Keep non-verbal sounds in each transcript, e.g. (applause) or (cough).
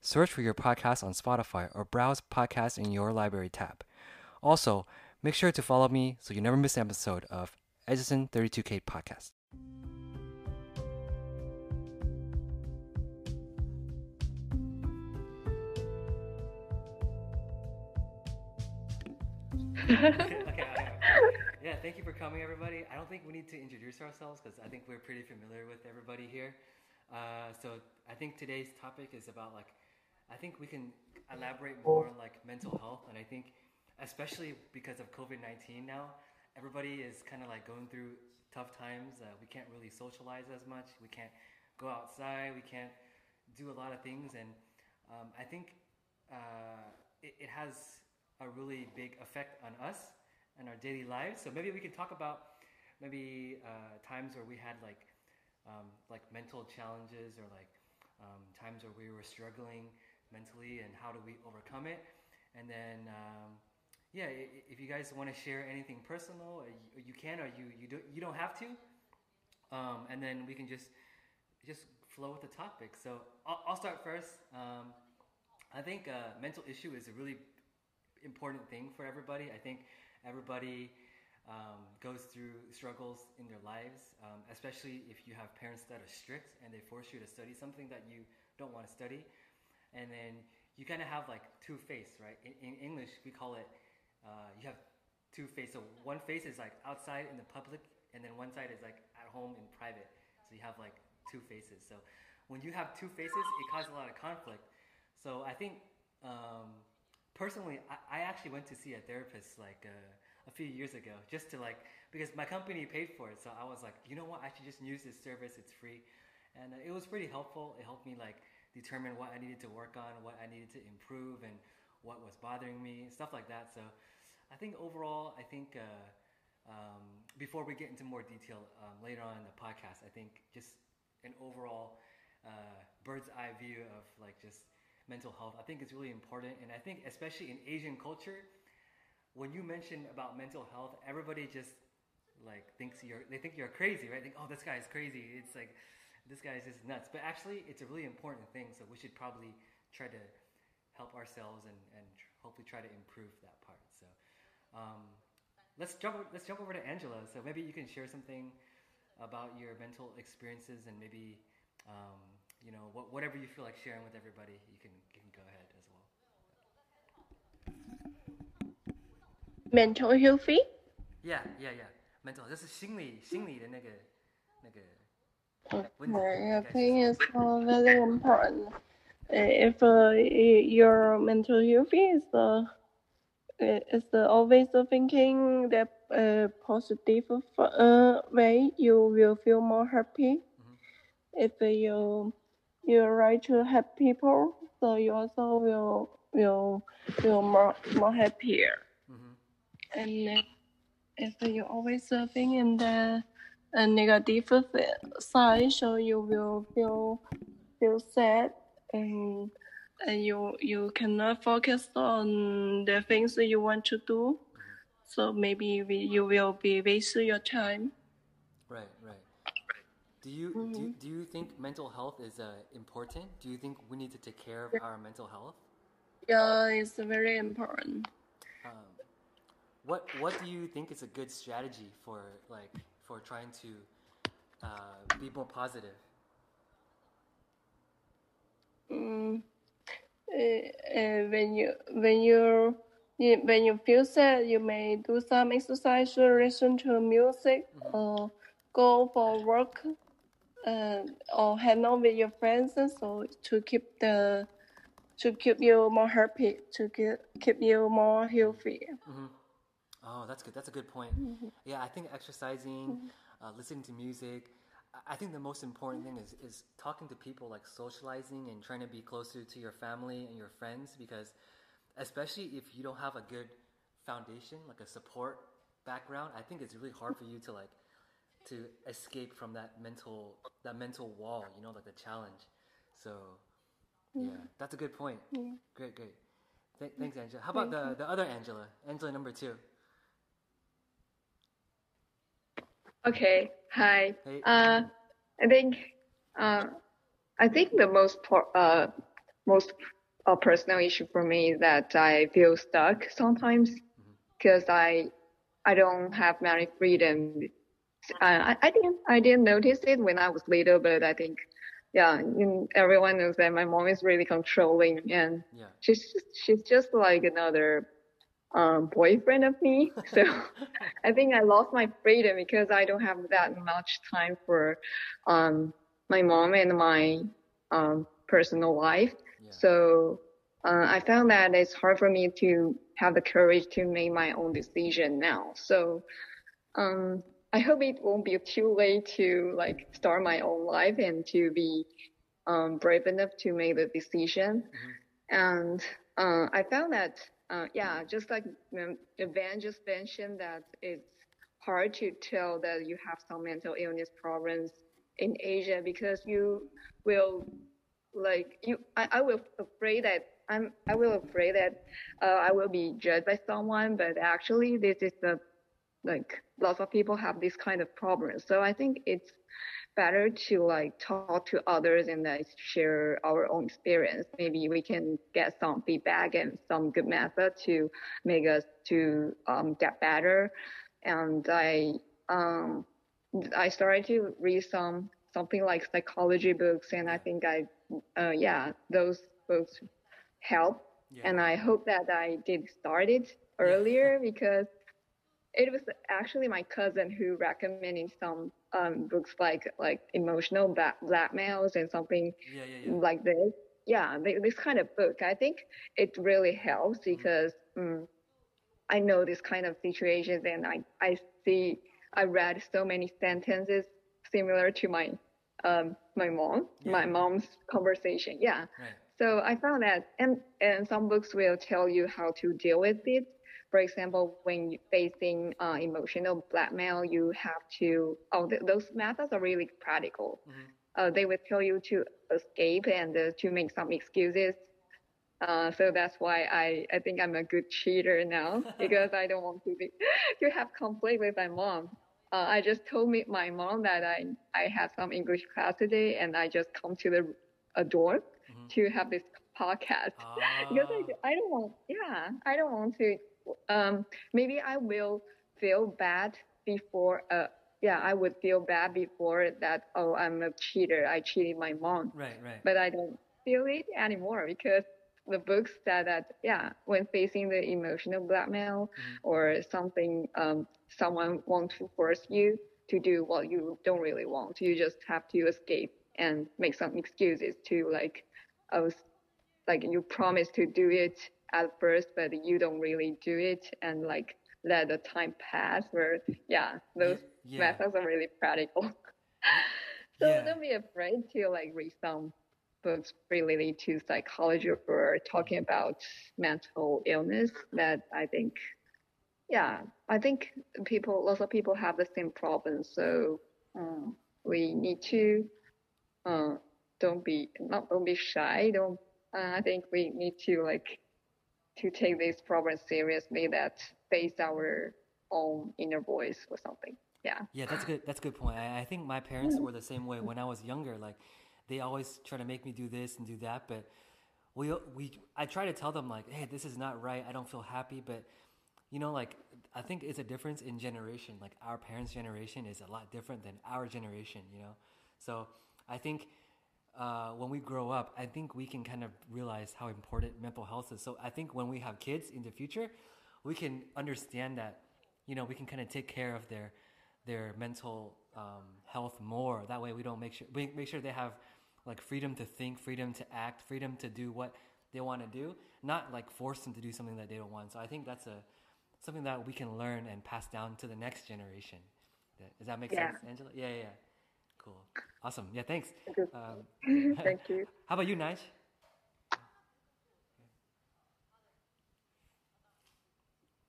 search for your podcast on Spotify, or browse podcasts in your library tab. Also, make sure to follow me so you never miss an episode of Echizen 32K Podcast. okay, okay, okay. Yeah, thank you for coming, everybody. I don't think we need to introduce ourselves because I think we're pretty familiar with everybody here. Uh, so I think today's topic is about like, I think we can elaborate more on like mental health, and I think especially because of COVID nineteen now, everybody is kind of like going through tough times. Uh, we can't really socialize as much. We can't go outside. We can't do a lot of things, and um, I think uh, it, it has a really big effect on us and our daily lives. So maybe we can talk about maybe uh, times where we had like um, like mental challenges or like um, times where we were struggling mentally and how do we overcome it. And then um, yeah, if you guys want to share anything personal, you, you, can or you you don't you don't have to. Um, and then we can just just flow with the topic. So I'll, I'll start first. Um, I think uh, mental issue is a really important thing for everybody. I think everybody um, goes through struggles in their lives, um, especially if you have parents that are strict and they force you to study something that you don't want to study. And then you kind of have like two face, right? In, in English, we call it, uh, you have two face. So one face is like outside in the public, and then one side is like at home in private. So you have like two faces. So when you have two faces, it causes a lot of conflict. So I think um, personally, I, I, actually went to see a therapist like uh, a few years ago just to like because my company paid for it. So I was like, you know what? I should just use this service. It's free, and uh, it was pretty helpful. It helped me like determine what I needed to work on, what I needed to improve, and what was bothering me, stuff like that. So I think overall, I think. Uh, um, before we get into more detail um, later on in the podcast, I think just an overall uh, bird's eye view of like just mental health. I think it's really important, and I think especially in Asian culture, when you mention about mental health, everybody just like thinks you're they think you're crazy, right? Think, oh, this guy is crazy. It's like this guy is just nuts. But actually, it's a really important thing. So we should probably try to help ourselves and and hopefully try to improve that part. So. Um, let's jump. Let's jump over to Angela. So maybe you can share something about your mental experiences and maybe um, you know, what, whatever you feel like sharing with everybody, you can, you can go ahead as well. Mental healthy? Yeah, yeah, yeah. Mental. 这是心理心理的那个那个。 Okay, I think it's very important. If uh, your mental health is the is the always thinking that uh, positive uh, way, you will feel more happy. Mm -hmm. If you you like to help people, so you also will will feel more more happier. Mm-hmm. And if you always surfing in the a negative side, so you will feel feel sad and and you you cannot focus on the things that you want to do. So maybe we, you will be wasting your time. Right, right. Do you, mm-hmm. do, do you think mental health is uh, important? Do you think we need to take care of our mental health? Yeah, it's very important. Um, what what do you think is a good strategy for like for trying to uh, be more positive? Mm, uh, uh, when you when you when you feel sad, you may do some exercise, listen to music, mm-hmm. or go for work uh, or hang out with your friends so to keep the to keep you more happy to keep keep you more healthy mm-hmm. Oh that's good that's a good point mm-hmm. yeah i think exercising mm-hmm. uh, listening to music I think the most important thing is is talking to people, like socializing and trying to be closer to your family and your friends, because especially if you don't have a good foundation, like a support background, I think it's really hard for you to like to escape from that mental that mental wall, you know, like the challenge. So yeah, that's a good point. Yeah. Great, great. Th- thanks, Angela. How about the, the other Angela? Angela number two. Okay. Hi. Hey. Uh, I think uh, I think the most uh, most uh, personal issue for me is that I feel stuck sometimes because I I don't have many freedom. Uh, I I didn't I didn't notice it when I was little, but I think yeah, you- everyone knows that my mom is really controlling and Yeah. she's just, she's just like another um, boyfriend of me. (laughs) So I think I lost my freedom because I don't have that much time for um, my mom and my um, personal life. Yeah. So uh, I found that it's hard for me to have the courage to make my own decision now. So um, I hope it won't be too late to like start my own life and to be um, brave enough to make the decision. And uh, I found that, uh, yeah, just like um, Van just mentioned, that it's hard to tell that you have some mental illness problems in Asia because you will like you I, I will afraid that I'm I will afraid that uh, I will be judged by someone, but actually this is the like lots of people have this kind of problems. So I think it's better to like talk to others and like share our own experience. Maybe we can get some feedback and some good method to make us to um, get better. And I um I started to read some something like psychology books, and I think I uh, yeah those books help. Yeah. And I hope that I did start it earlier because it was actually my cousin who recommended some um, books like like emotional black blackmails and something yeah, yeah, yeah. like this. Yeah, th- this kind of book. I think it really helps because mm, I know this kind of situations and I, I see, I read so many sentences similar to my, um, my mom, my mom's conversation. Yeah. Right. So I found that, and, and some books will tell you how to deal with it. For example, when you're facing uh, emotional blackmail, you have to, oh, th- those methods are really practical. Mhm. Uh, they will tell you to escape and uh, to make some excuses. Uh, so that's why I, I think I'm a good cheater now (laughs) because I don't want to be, to have conflict with my mom. Uh, I just told me, my mom that I, I have some English class today and I just come to the a door Mhm. to have this podcast (laughs) because I, Ah, I don't want yeah I don't want to um maybe I will feel bad before uh yeah I would feel bad before that oh I'm a cheater I cheated my mom right, right. but I don't feel it anymore because the book said that yeah when facing the emotional blackmail Mhm. or something um someone want to force you to do what you don't really want you just have to escape and make some excuses to like I was like you promise to do it at first but you don't really do it and like let the time pass where yeah those yeah. methods are really practical (laughs) so Yeah. don't be afraid to like read some books related to psychology or talking about mental illness that I think yeah I think people lots of people have the same problem so um, we need to uh, don't be not don't be shy don't uh, I think we need to like to take this problem seriously that face our own inner voice or something yeah Yeah, that's good. That's a good point. I, I think my parents were the same way when I was younger. Like, they always try to make me do this and do that, but we we I try to tell them like, hey, this is not right. I don't feel happy, but you know, like I think it's a difference in generation. Like our parents' generation is a lot different than our generation. You know, so I think. Uh, when we grow up, I think we can kind of realize how important mental health is. So I think when we have kids in the future, we can understand that, you know, we can kind of take care of their their mental um, health more. That way, we don't make sure we make sure they have like freedom to think, freedom to act, freedom to do what they want to do, not like force them to do something that they don't want. So I think that's a something that we can learn and pass down to the next generation. Does that make Yeah. sense, Angela? Yeah, yeah, Cool. Awesome. Yeah. Thanks. Um, (laughs) Thank you. (laughs) how about you, Nige?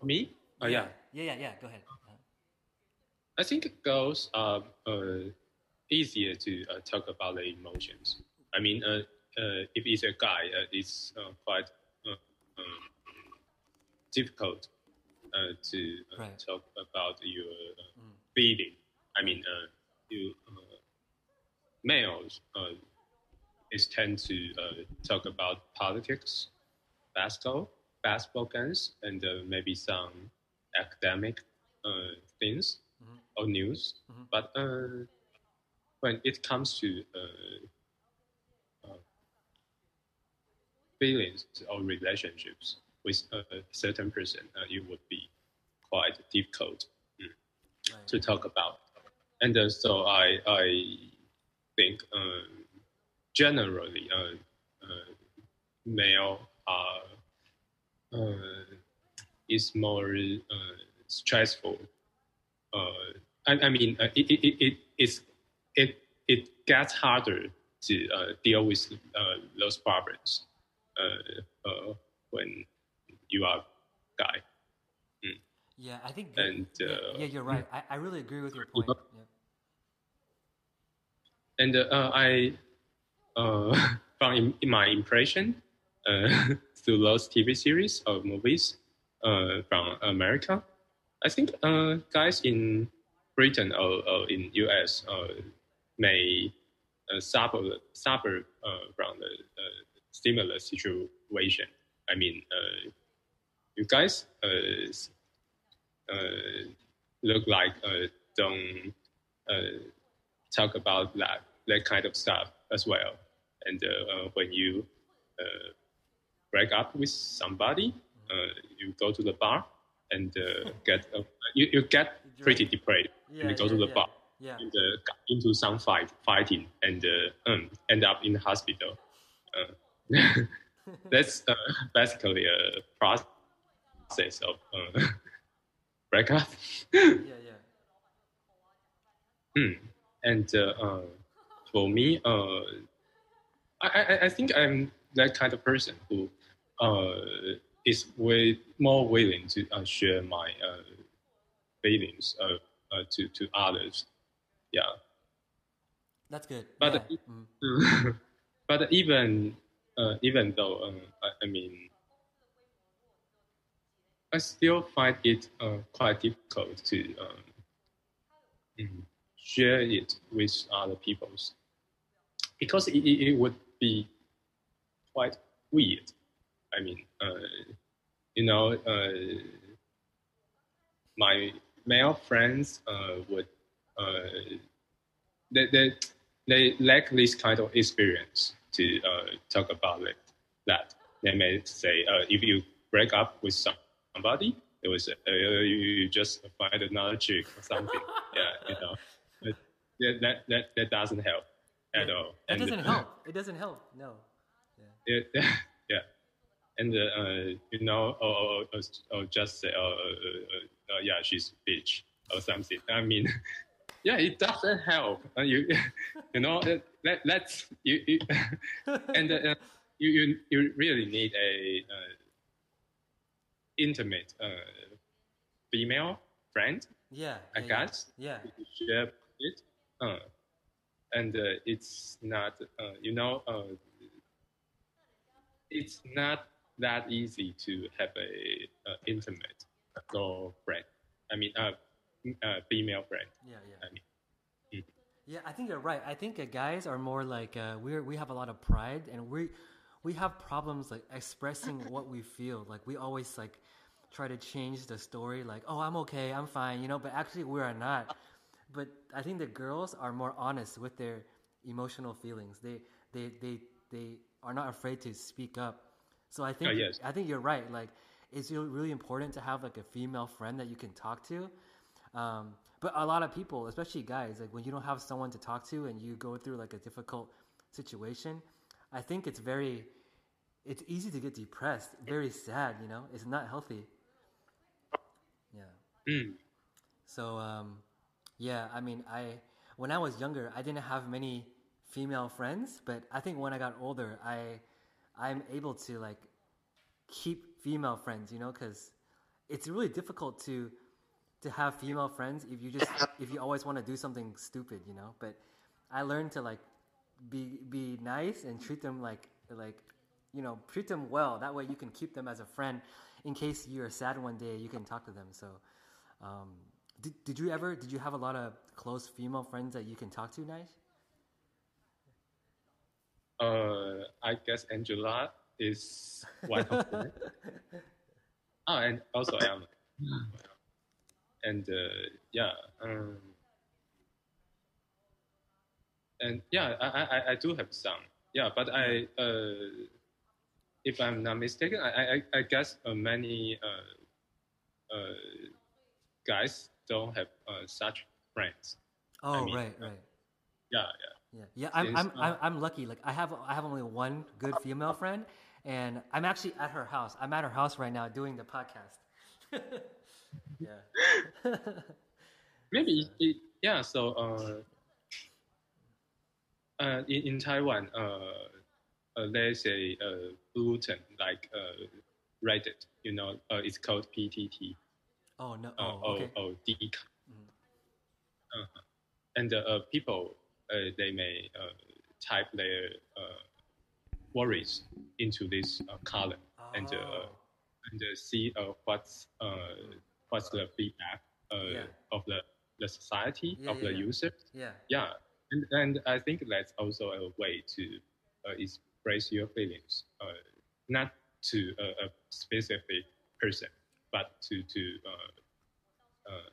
Me? Oh yeah. Yeah. Yeah. Yeah. Go ahead. Uh, I think girls are uh, easier to uh, talk about the emotions. I mean, uh, uh, if it's a guy, uh, it's uh, quite uh, um, difficult uh, to uh, Right. talk about your uh, Mm. feeling. I mean, uh, you uh, males uh, is tend to uh, talk about politics, basketball, basketball games, and uh, maybe some academic uh, things Mhm. or news. Mhm. But uh, when it comes to uh, uh, feelings or relationships with a certain person, uh, it would be quite difficult right. to talk about. And uh, so I, I think um, generally uh, uh, male are uh, is more uh, stressful. Uh, I, I mean, uh, it, it, it, it's, it, it gets harder to uh, deal with uh, those problems uh, uh, when you are guy. Yeah, I think. that- And, yeah, uh, yeah, you're right. I, I really agree with your point. Yeah. And uh, I, uh, (laughs) from my impression, through those TV series or movies uh, from America, I think guys in Britain or, or in US may suffer suffer from the similar situation. I mean, uh, you guys uh, uh, look like don't talk about that that kind of stuff as well. And uh, uh, when you uh, break up with somebody, uh, you go to the bar and uh, get uh, you, you get pretty depressed. Yeah, and you go yeah, to the yeah. bar Yeah. and uh, into some fight, fighting, and uh, um, end up in the hospital. Uh, (laughs) that's uh, basically a process of uh, (laughs) breakup. yeah, yeah. Mm. And uh, uh, for me, uh, I, I, I think I'm that kind of person who uh, is way more willing to uh, share my uh, feelings uh, uh, to, to others. Yeah. That's good. But yeah. mhm. (laughs) but even uh, even though um, I, I mean, I still find it uh, quite difficult to um, mm, share it with other peoples because it, it, would be quite weird. I mean, uh, you know, uh, my male friends uh, would uh, they, they they lack this kind of experience to uh, talk about it. That they may say, uh, if you break up with somebody, it was uh, you just find another chick or something. (laughs) yeah, you know, that that, that doesn't help at Yeah, all. That And, doesn't help. It doesn't help. No. it, (laughs) yeah, and uh, you know, or, or, or, just say, oh, uh, uh, uh, yeah, she's a bitch or something. I mean, (laughs) yeah, it doesn't help. Uh, you, (laughs) you know, uh, let, let's you, you and uh, you, you you really need a uh, intimate uh, female friend, Yeah. I yeah, guess, Yeah. to share it. Uh, and uh, it's not, uh, you know, uh, it's not that easy to have a uh, intimate girlfriend. I mean, a, uh, female friend. Yeah. Yeah. I mean, Yeah, I think you're right. I think uh, guys are more like uh, we're we have a lot of pride and we we have problems like expressing (laughs) what we feel. Like we always like try to change the story. Like, oh, I'm okay, I'm fine, you know. But actually, we are not. But I think the girls are more honest with their emotional feelings. They they they they are not afraid to speak up. So I think Oh, yes. I think you're right. Like, it's really important to have like a female friend that you can talk to. Um, but a lot of people, especially guys, like when you don't have someone to talk to and you go through like a difficult situation, I think it's very, it's easy to get depressed, very sad. You know, it's not healthy. Yeah. mm, So um, yeah, I mean, I when I was younger, I didn't have many female friends, but I think when I got older, I I'm able to like keep female friends, you know, because it's really difficult to to have female friends if you just if you always want to do something stupid, you know. But I learned to like be be nice and treat them like like you know treat them well. That way you can keep them as a friend in case you're sad one day. You can talk to them. So. Um, did, did you ever did you have a lot of close female friends that you can talk to nice uh i guess angela is one of them. Oh (laughs) and also i am and uh, yeah um, and yeah I, I i do have some. Yeah but i uh if i'm not mistaken i i, I guess uh, many uh, uh, guys don't have uh, such friends. Oh, I mean, right, right. Yeah, Yeah, yeah. I'm, Since, I'm, uh, I'm, I'm lucky. Like I have, I have only one good female friend, and I'm actually at her house. I'm at her house right now doing the podcast. (laughs) yeah. (laughs) maybe it, yeah. So uh, uh, in, in Taiwan, uh, uh, there's a uh, bulletin like uh, Reddit. You know, uh, it's called PTT. Oh no. Uh, Oh, okay. or, or D. Mhm. Uh-huh. And uh, people uh, they may uh, type their uh, worries into this uh, column and uh, Oh, and uh, see uh, what's uh, what's the feedback uh, Yeah. of the the society Yeah, of yeah, the yeah. user. yeah. Yeah, and and I think that's also a way to uh, express your feelings, uh, not to a, a specific person, but to to uh, uh,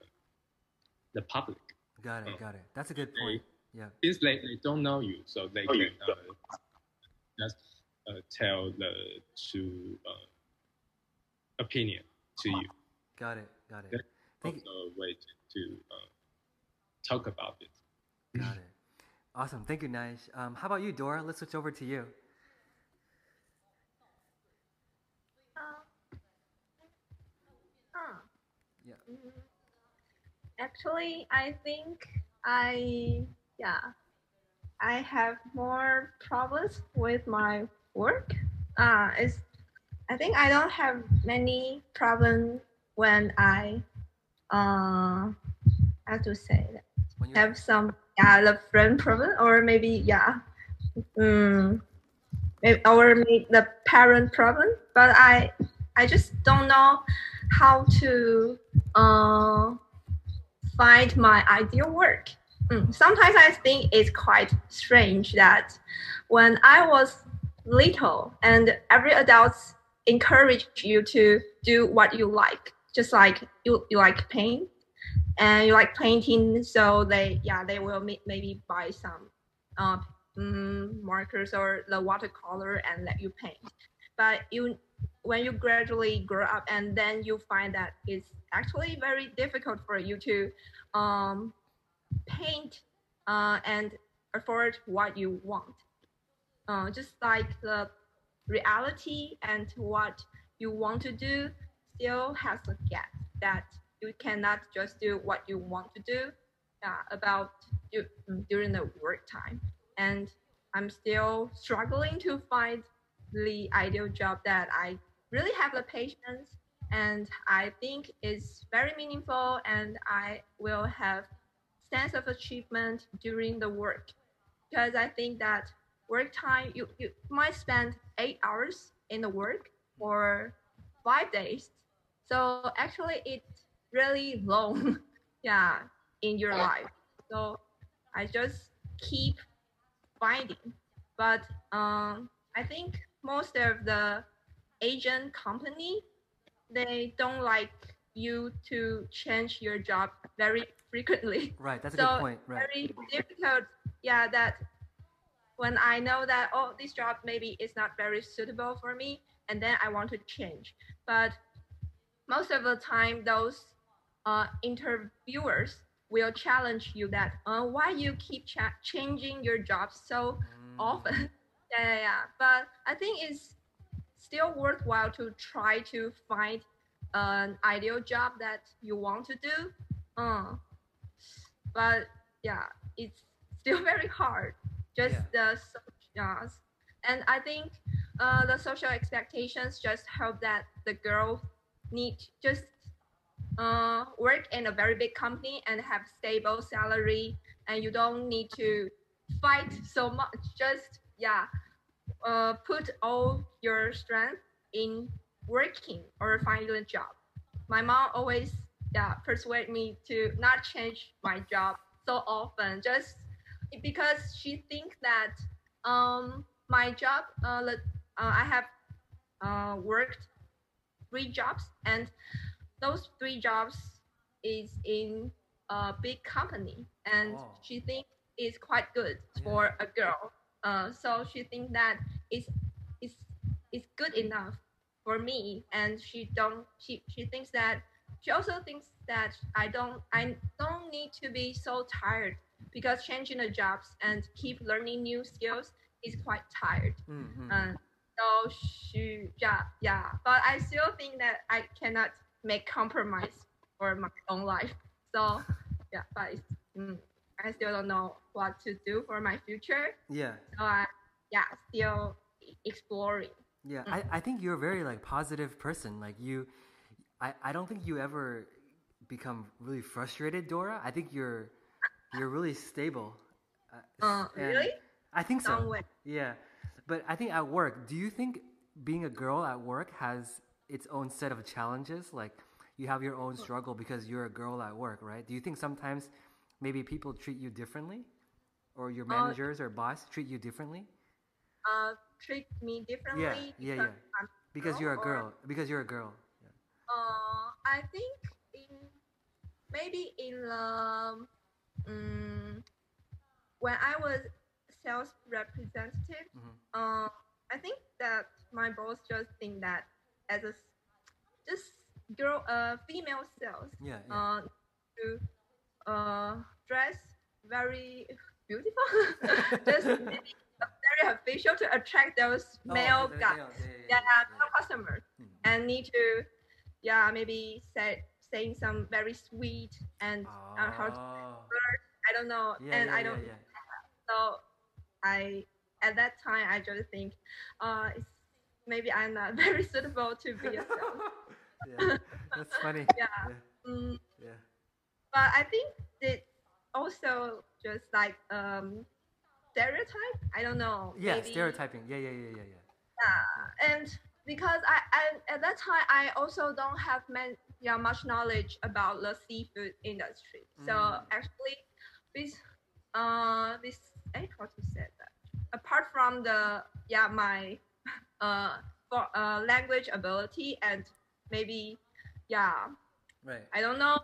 the public. Got it. Oh. Got it. That's a good They- point. Yeah. Since they, they don't know you, so they Oh, can you uh, just uh, tell the true uh, opinion to you. Got it. Got it. Yeah. Thank Also you. a way to, to uh, talk about it. Got it. Awesome. Thank you, Nice. Um, how about you, Dora? Let's switch over to you. Huh. Yeah. Mm, Actually, I think I yeah, I have more problems with my work. Uh, it's I think I don't have many problems when I uh how to say that have some yeah the friend problem or maybe yeah um maybe, or maybe the parent problem but i i just don't know how to uh find my ideal work. Mm, sometimes i think it's quite strange that when i was little and every adult encourage you to do what you like just like you, you like paint and you like painting so they yeah they will may, maybe buy some uh, mm, markers or the watercolor and let you paint. But you when you gradually grow up and then you find that it's actually very difficult for you to um, paint uh, and afford what you want. Uh, just like the reality and what you want to do still has a gap that you cannot just do what you want to do uh, about du- during the work time. And i'm still struggling to find the ideal job that i really have the patience and i think it's very meaningful and i will have sense of achievement during the work. Because i think that work time you, you might spend eight hours in the work or five days. So actually it's really long (laughs) yeah in your life. So i just keep finding. But um i think most of the asian company they don't like you to change your job very frequently (laughs) Right. That's a good point. Right. very difficult yeah that when i know that oh this job maybe is not very suitable for me and then i want to change but most of the time those uh, interviewers will challenge you that uh, why you keep cha- changing your job so Mm, often (laughs) yeah, yeah yeah but i think it's still worthwhile to try to find an ideal job that you want to do uh, but yeah it's still (laughs) very hard. Just Yeah. the so- yes. and I think uh, the social expectations just help that the girl need just uh, work in a very big company and have stable salary, and you don't need to fight so much. Just yeah, uh, put all your strength in working or finding a job. My mom always yeah persuade me to not change my job so often, just because she thinks that um my job uh, uh I have uh worked three jobs and those three jobs is in a big company and Oh. she thinks it's quite good Yeah. for a girl uh so she thinks that it's it's it's good enough for me and she don't she she thinks that she also thinks that I don't I don't need to be so tired because changing the jobs and keep learning new skills is quite tired. Mm-hmm. Um, so she yeah yeah, but I still think that I cannot make compromise for my own life. So yeah, but it's, mm, I still don't know what to do for my future. yeah. So I yeah still exploring. Yeah, Mm. I, I think you're a very like positive person. Like you, I, I don't think you ever become really frustrated, Dora. I think you're you're really stable. Uh, Uh, really? I think so. Some way. Yeah, but I think at work, do you think being a girl at work has its own set of challenges? Like you have your own struggle because you're a girl at work, right? Do you think sometimes maybe people treat you differently, or your Uh, managers or boss treat you differently Uh, treat me differently yeah, because yeah. Because you're a or- girl? Because you're a girl. Yeah. Uh, I think in maybe in the um, when I was sales representative, Mhm. uh, I think that my boss just think that as a just girl, uh, female sales, Yeah, yeah. uh, to uh dress very beautiful, (laughs) just maybe (laughs) very official to attract those Oh, male the guys yeah, male customers Mhm. and need to yeah maybe say saying some very sweet and uh, how Oh. I don't know Yeah, and yeah, I don't so I at that time I just think uh it's, maybe I'm not (laughs) very suitable to be a sales yeah, that's funny. Yeah. mm, yeah. But I think it also just like um stereotype I don't know Yeah, maybe- stereotyping. Yeah, yeah, yeah, yeah, yeah. Yeah, and because I, I at that time I also don't have man, yeah, much knowledge about the seafood industry. So Mm. actually, this uh this eh, how to say that? Apart from the yeah my (laughs) uh for uh language ability and maybe yeah Right. I don't know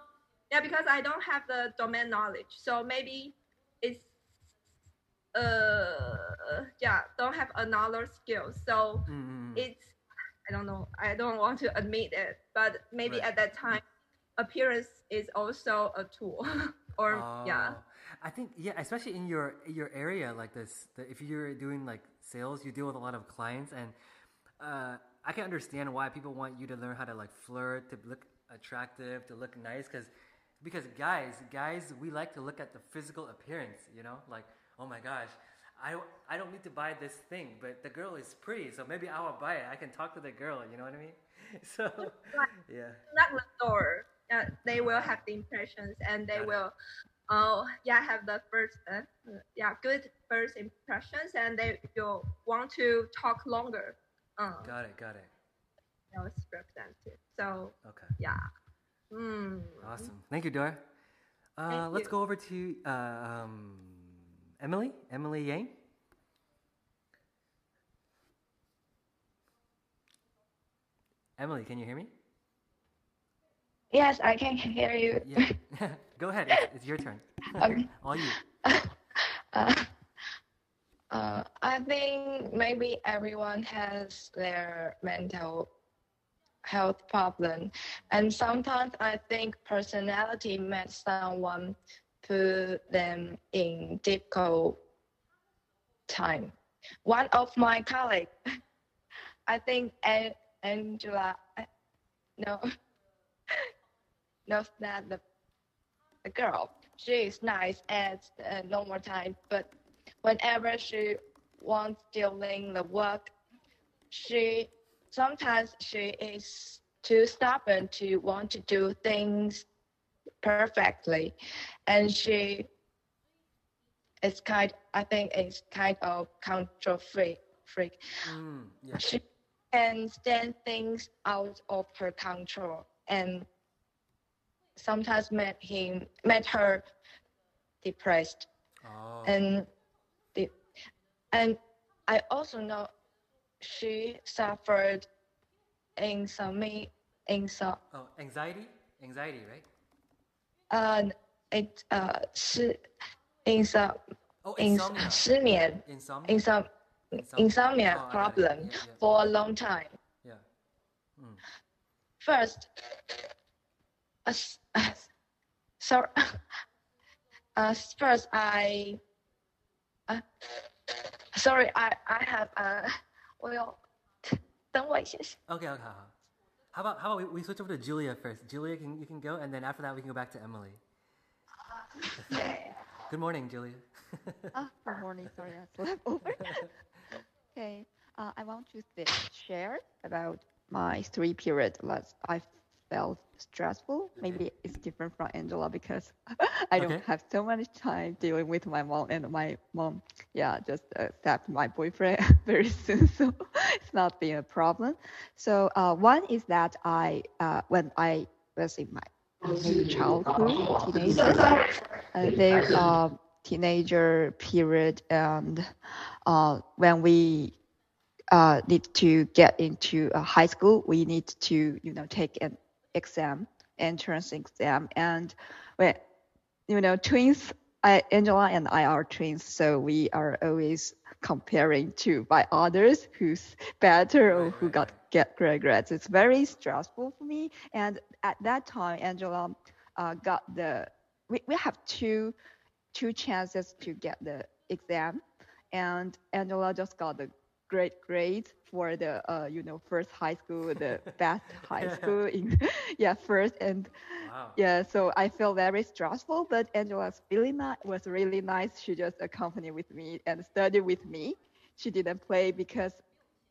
yeah because I don't have the domain knowledge. So maybe it's uh yeah don't have another skill. So Mm-hmm. it's I don't know. I don't want to admit it, but maybe Right. at that time, appearance is also a tool. (laughs) or yeah, Oh, I think yeah, especially in your your area like this, the, if you're doing like sales, you deal with a lot of clients, and uh, I can understand why people want you to learn how to like flirt, to look attractive, to look nice, because because guys, guys, we like to look at the physical appearance, you know, like oh my gosh. I, I don't need to buy this thing, but the girl is pretty, so maybe I will buy it. I can talk to the girl, you know what I mean? (laughs) So, yeah. not the store. Uh, they will have the impressions, and they Got will, uh, yeah, have the first, uh, yeah, good first impressions, and they will want to talk longer. Uh, Got it, got it. sales representative. So Okay. yeah. Mm. Awesome. Thank you, Dora. Uh, Thank let's you. go over to uh, um, Emily. Emily Yang. Emily, can you hear me? Yes, I can hear you. Yeah. (laughs) go ahead. It's, it's your turn. (laughs) Okay. (laughs) All you. Uh, uh, I think maybe everyone has their mental health problem, and sometimes I think personality makes someone put them in difficult time. One of my colleagues, (laughs) I think An- Angela, no, (laughs) knows that the the girl she is nice at uh, normal time, but whenever she wants during the work, she sometimes she is too stubborn to want to do things perfectly, and she is kind. I think it's kind of control freak. Freak. Mm, yeah. She can stand things out of her control, and sometimes made him made her depressed Oh. and the and I also know she suffered insomnia. Insom oh, anxiety? Anxiety, right? Uh, it, uh, she, insom oh, insomnia. Insomnia. Insomnia. Oh, problem yeah, yeah. for a long time. Yeah. Mm. First, uh, uh sorry. (laughs) Uh, first, I. Uh, sorry, I I have a 我有等我一下。 Okay, okay. (laughs) huh. How about how about we, we switch over to Julia first? Julia, can you can go, and then after that we can go back to Emily. (laughs) Good morning, Julia. Ah, good morning. Sorry, I slept over. (laughs) okay, uh, I want to th- share about my three period that I felt stressful. Maybe it's different from Angela because (laughs) I don't Okay. have so much time dealing with my mom and my mom. Yeah, just accept my boyfriend (laughs) very soon, (laughs) so it's not been a problem. So uh, one is that I uh, when I was in my maybe childhood, teenager, uh, they um teenager period and uh, when we uh, need to get into uh, high school we need to you know take an exam entrance exam and when you know twins I, angela and i are twins so we are always comparing to by others who's better or who got get great it's very stressful for me and at that time angela uh, got the we, we have two two chances to get the exam and angela just got the great grades for the uh, you know first high school the (laughs) best high school in (laughs) yeah first and Wow. yeah so i feel very stressful but angela's really nice was really nice she just accompanied with me and studied with me she didn't play because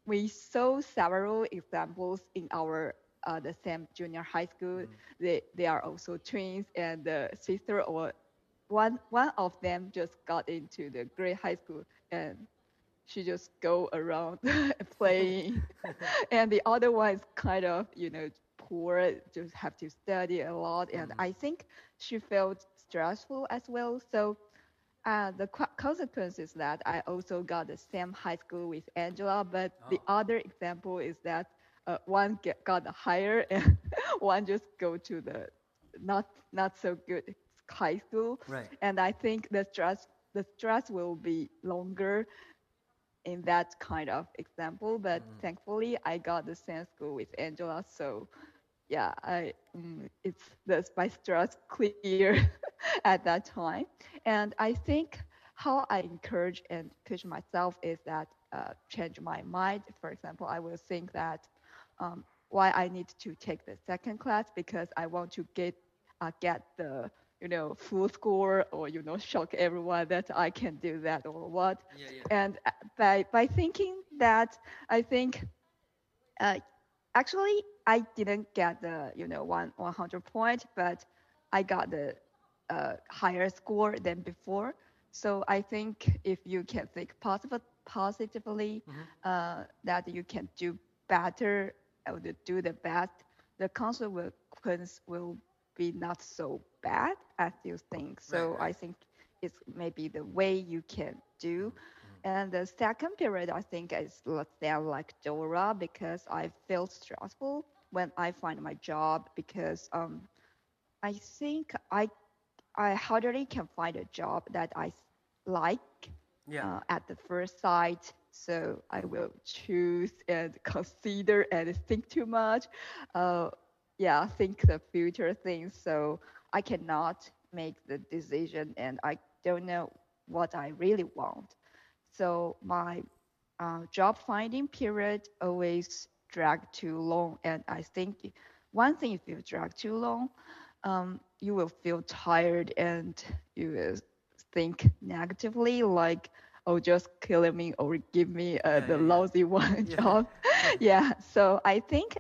we saw several examples in our uh, the same junior high school Mhm. they they are also twins and the sister or one one of them just got into the great high school and she just go around (laughs) playing (laughs) (laughs) and the other one is kind of you know poor just have to study a lot and Mhm. i think she felt stressful as well so uh, the co- consequence is that i also got the same high school with angela but the Oh. other example is that uh, one get, got higher and one just go to the not not so good high school Right. and I think the stress the stress will be longer in that kind of example. But Mhm. thankfully, I got the same school with Angela, so yeah, I mm, it's the my stress clear (laughs) at that time. And I think how I encourage and push myself is that uh, change my mind. For example, I will think that um, why I need to take the second class because I want to get uh, get the you know full score or you know shock everyone that I can do that or what. Yeah, yeah. And uh, by by thinking that, I think uh, actually I didn't get the you know one 100 point, but I got the uh, higher score than before. So I think if you can think positive, positively, Mhm. uh, that you can do better or to do the best, the consequence will be not so bad as you think. So. I think it's maybe the way you can do. And the second period, I think, is let's say like Dora because I feel stressful when I find my job because um, I think I I hardly can find a job that I like Yeah. uh, at the first sight. So I will choose and (laughs) consider and think too much. Uh, yeah, think the future things. So I cannot make the decision and I don't know what I really want. So my uh, job finding period always drag too long. And I think one thing if you drag too long, um, you will feel tired and you will think negatively, like, oh, just kill me or give me uh, the yeah. lousy (laughs) one Yeah. job. (laughs) yeah. So I think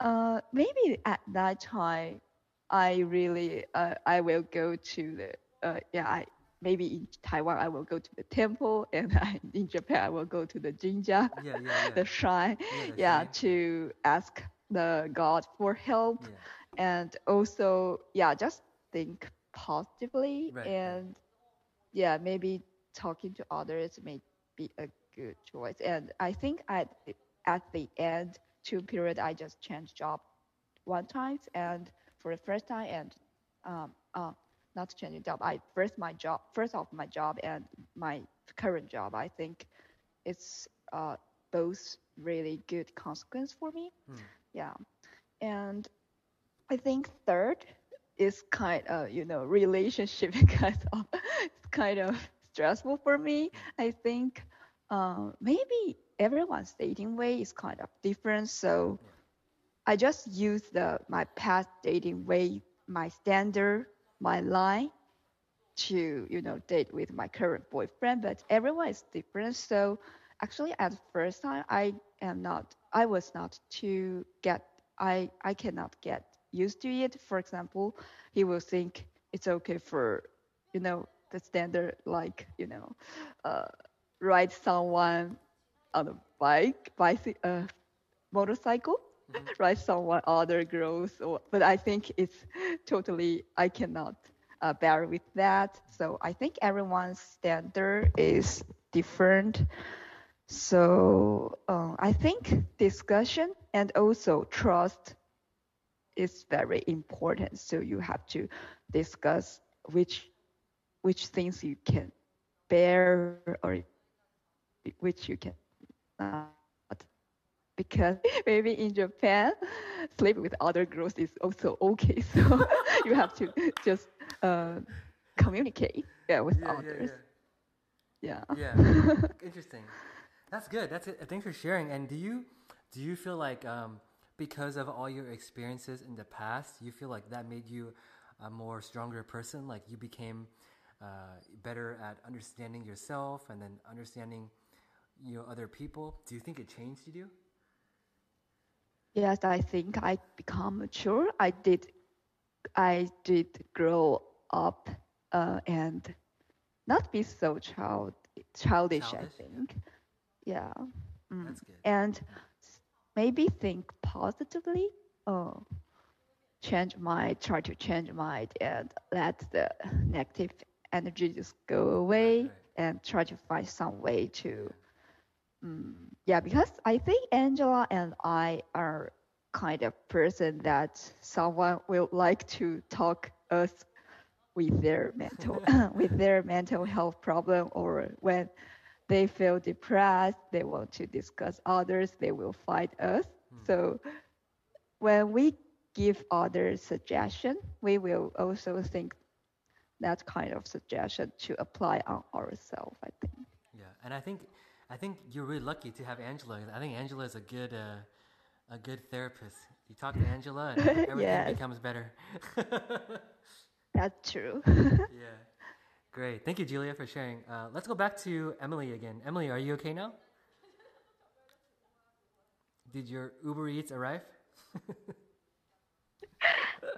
uh, maybe at that time, I really uh, I will go to the uh, yeah I maybe in Taiwan I will go to the temple (laughs) and I, in Japan I will go to the jinja Yeah, (laughs) yeah, yeah. the shrine Yeah, shrine. to ask the God for help and also yeah just think positively right. and yeah maybe talking to others may be a good choice and I think at at the end two period I just changed job one time and for the first time and um uh not changing job. I first my job first off my job and my current job I think it's uh both really good consequence for me. Hmm. yeah. And I think third is kind of you know relationship (laughs) because of it's kind of stressful for me. I think uh, maybe everyone's dating way is kind of different so I just use the my past dating way, my standard, my line to you know date with my current boyfriend. But everyone is different. So actually, at first time, I am not. I was not to get. I I cannot get used to it. For example, he will think it's okay for you know the standard like you know uh, ride someone on a bike, bicycle, uh, motorcycle right? Someone other girls or but i think it's totally i cannot uh, bear with that. So i think everyone's standard is different. So um, i think discussion and also trust is very important. So you have to discuss which which things you can bear or which you can not because (laughs) maybe in Japan, sleep with other girls is also okay. (laughs) So you have to just uh, communicate yeah, with Yeah, yeah, others. Yeah. Yeah. (laughs) Interesting. That's good. That's it. Thanks for sharing. And do you do you feel like um, because of all your experiences in the past, you feel like that made you a more stronger person? Like you became uh, better at understanding yourself and then understanding you know other people. Do you think it changed you? Yes, I think I become mature. I did, I did grow up uh, and not be so child childish. Childish? I think. Yeah. Mm. That's good. and maybe think positively. Oh, change my try to change mind and let the negative energy just go away right. and try to find some way to. Mm, yeah, because I think Angela and I are kind of person that someone will like to talk us with their mental (laughs) (laughs) with their mental health problem or when they feel depressed, they want to discuss others, they will find us. So when we give others suggestion, we will also think that kind of suggestion to apply on ourselves, I think. Yeah, and I think I think you're really lucky to have Angela. I think Angela is a good uh, a good therapist. You talk to Angela, and (laughs) everything Yes. becomes better. (laughs) That's true. (laughs) yeah, great. Thank you, Julia, for sharing. Uh, let's go back to Emily again. Emily, are you okay now? Did your Uber Eats arrive?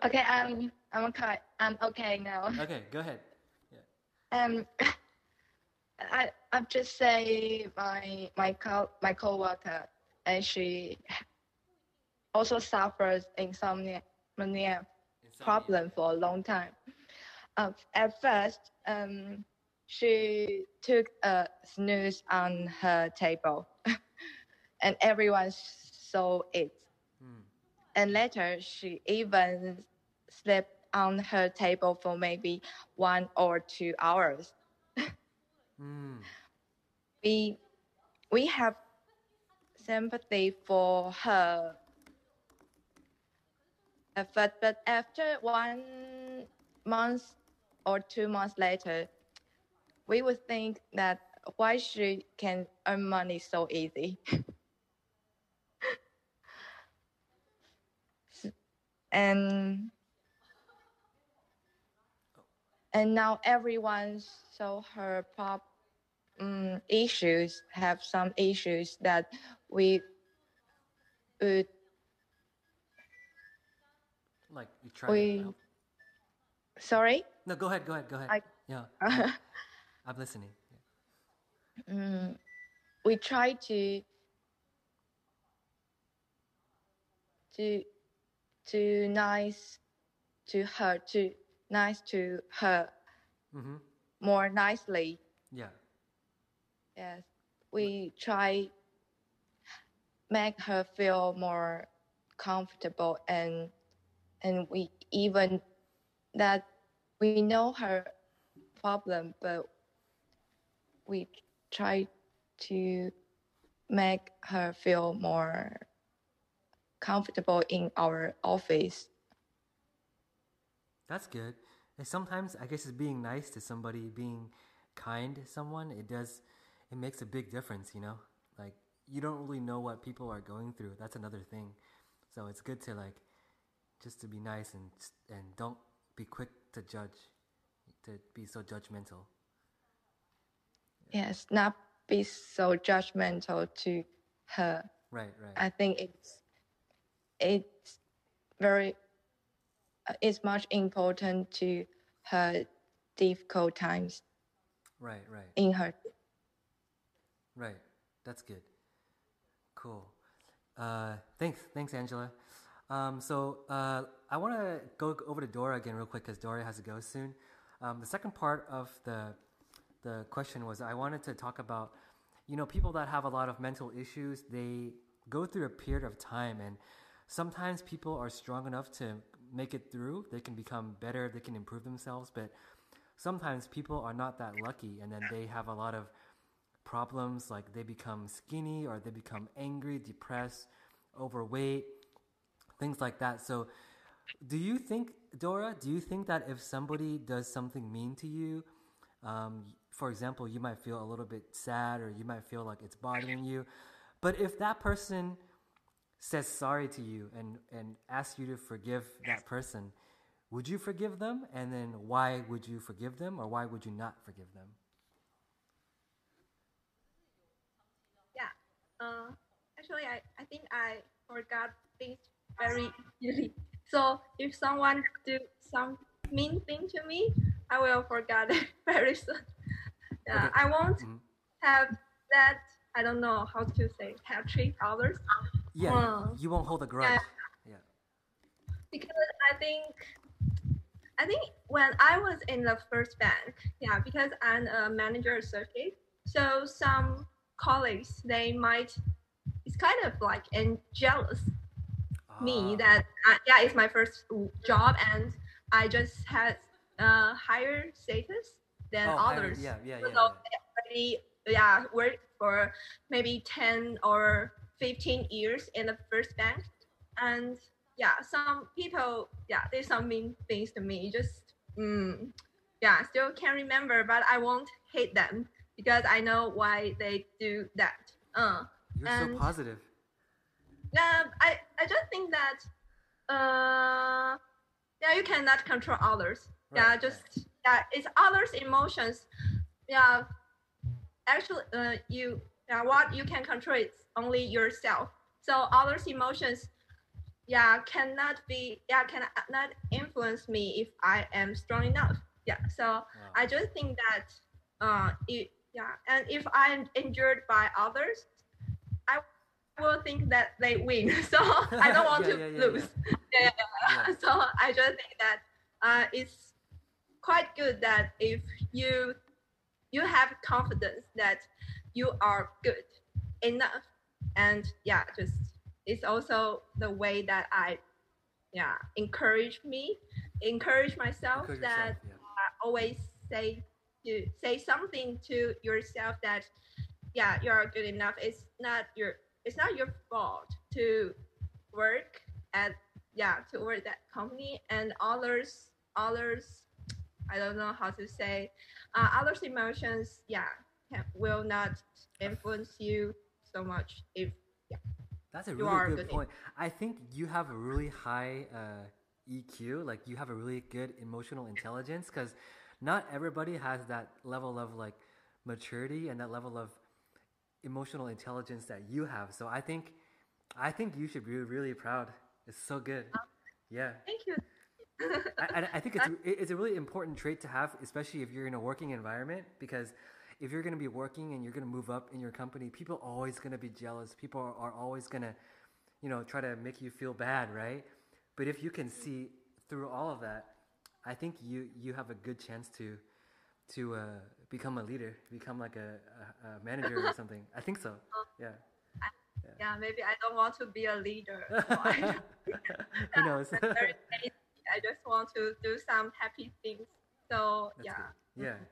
Okay, I'm I'm okay. I'm okay now. Okay, go ahead. Um, I I've just say my my co my coworker, and she also suffers insomnia Insomnia. problem for a long time. Um, at first, um, she took a snooze on her table, (laughs) and everyone saw it. Hmm. And later, she even slept on her table for maybe one or two hours. (laughs) Hmm. We we have sympathy for her. effort, But but after one month or two months later, we would think that why she can earn money so easy. (laughs) and and now everyone saw her pop um, issues have some issues that we would Like you try. we sorry No, go ahead. Go ahead. Go ahead. I- yeah, (laughs) I'm listening. Yeah. mm, we try to to to nice to her to nice to her Mm-hmm. more nicely Yeah. Yes we try make her feel more comfortable and and we even that we know her problem but we try to make her feel more comfortable in our office That's good. And sometimes I guess it's being nice to somebody, being kind to someone, it does it makes a big difference, you know? Like you don't really know what people are going through. That's another thing. So it's good to like just to be nice and and don't be quick to judge, to be so judgmental. yes not be so judgmental to her Right, right. I think it's it's very uh, it's much important to her difficult times right, right. in her Right. That's good. Cool. Uh, thanks, thanks, Angela. Um, so uh, I want to go over to Dora again real quick because Dora has to go soon. Um, the second part of the the question was I wanted to talk about, you know, people that have a lot of mental issues. They go through a period of time, and sometimes people are strong enough to make it through. They can become better. They can improve themselves, but sometimes people are not that lucky, and then they have a lot of problems like they become skinny or they become angry, depressed, overweight, things like that. So, do you think, Dora, do you think that if somebody does something mean to you, um, for example, you might feel a little bit sad or you might feel like it's bothering you, but if that person says sorry to you and, and asks you to forgive that person, would you forgive them? And then why would you forgive them or why would you not forgive them? Yeah. Uh, actually, I, I think I forgot things very easily. (laughs) So if someone do some mean thing to me, I will forget it (laughs) very soon. Yeah, Okay. I won't Mhm. have that. I don't know how to say hatred others Yeah, Uh, you won't hold a grudge. Yeah. because I think I think when I was in the first bank, yeah, because I'm a manager associate, so some colleagues they might it's kind of like and jealous me Ah, that uh, yeah it's my first job and I just had uh, higher status than oh, others. Yeah, yeah, yeah. So yeah. they yeah worked for maybe 10 or 15 years in the first bank and yeah some people yeah did some mean things to me just mm, yeah still can't remember but i won't hate them because i know why they do that. Uh You're so positive. yeah i i just think that uh yeah you cannot control others. Yeah Right, just yeah it's others emotions. Yeah actually uh, you yeah what you can control is only yourself. So others emotions yeah cannot be yeah cannot influence me if i am strong enough. Yeah so Wow. i just think that uh it, yeah and if i'm injured by others i will think that they win. (laughs) So i don't want (laughs) Yeah, to yeah, yeah, lose. yeah, (laughs) Yeah. so i just think that uh it's quite good that if you you have confidence that you are good enough. And yeah just it's also the way that i yeah encourage me encourage myself Encourage that yourself. I always say to say something to yourself that yeah you're good enough it's not your it's not your fault to work at yeah to work that company and others others i don't know how to say uh, others emotions yeah can, will not influence you so much if yeah. That's a really good good in- point. I think you have a really high uh, EQ, like you have a really good emotional intelligence. Because not everybody has that level of like maturity and that level of emotional intelligence that you have. So I think, I think you should be really proud. It's so good. Yeah. Thank you. I, I think it's (laughs) it's a really important trait to have, especially if you're in a working environment, because if you're going to be working and you're going to move up in your company, people are always going to be jealous. People are, are always going to, you know, try to make you feel bad, right? But if you can mm-hmm. see through all of that, I think you you have a good chance to to uh, become a leader, become like a, a, a manager or (laughs) something. I think so. Yeah. Yeah. yeah. maybe I don't want to be a leader. (laughs) Who knows? (laughs) I just want to do some happy things. So That's yeah. Good. Yeah. Thank,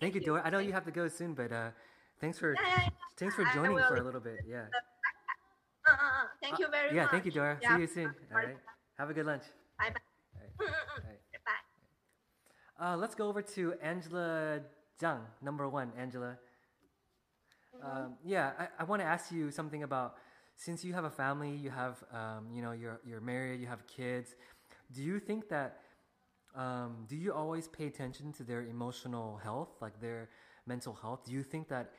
Thank you, Dora. I know you have to go soon, but uh, thanks for yeah, yeah, thanks for joining for a little bit. Yeah. Uh, uh, uh, thank you very yeah, much. Yeah, thank you, Dora. See you soon. All right. Have a good lunch. Bye bye. All right. All right. Uh, let's go over to Angela Zhang, number one. Angela. Mm-hmm. Um, yeah, I, I want to ask you something about since you have a family, you have um, you know you're you're married, you have kids. Do you think that um, do you always pay attention to their emotional health, like their mental health? Do you think that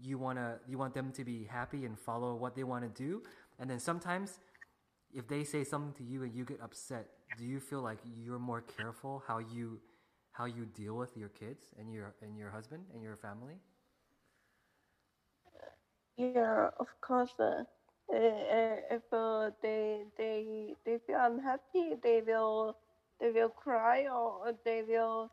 you wanna you want them to be happy and follow what they want to do? And then sometimes, if they say something to you and you get upset, do you feel like you're more careful how you how you deal with your kids and your and your husband and your family? Yeah, of course. Uh, if uh, they they they feel unhappy, they will they will cry or they will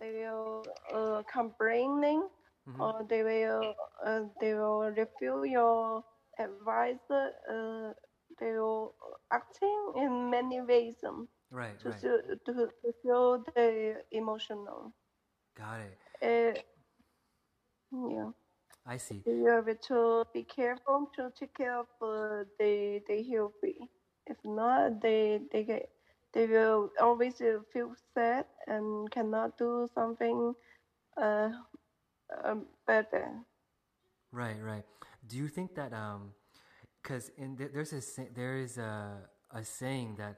they will uh, complaining Mhm. or they will uh, they will refuse your advice. Uh, they will acting in many ways um, Right, to, right. to to show the emotional. Got it. Uh, yeah. I see. You have to be careful to take care of uh, the the healthy. If not, they they get they will always feel sad and cannot do something uh, um, better. Right, right. Do you think that um, because in th- there's a there is a a saying that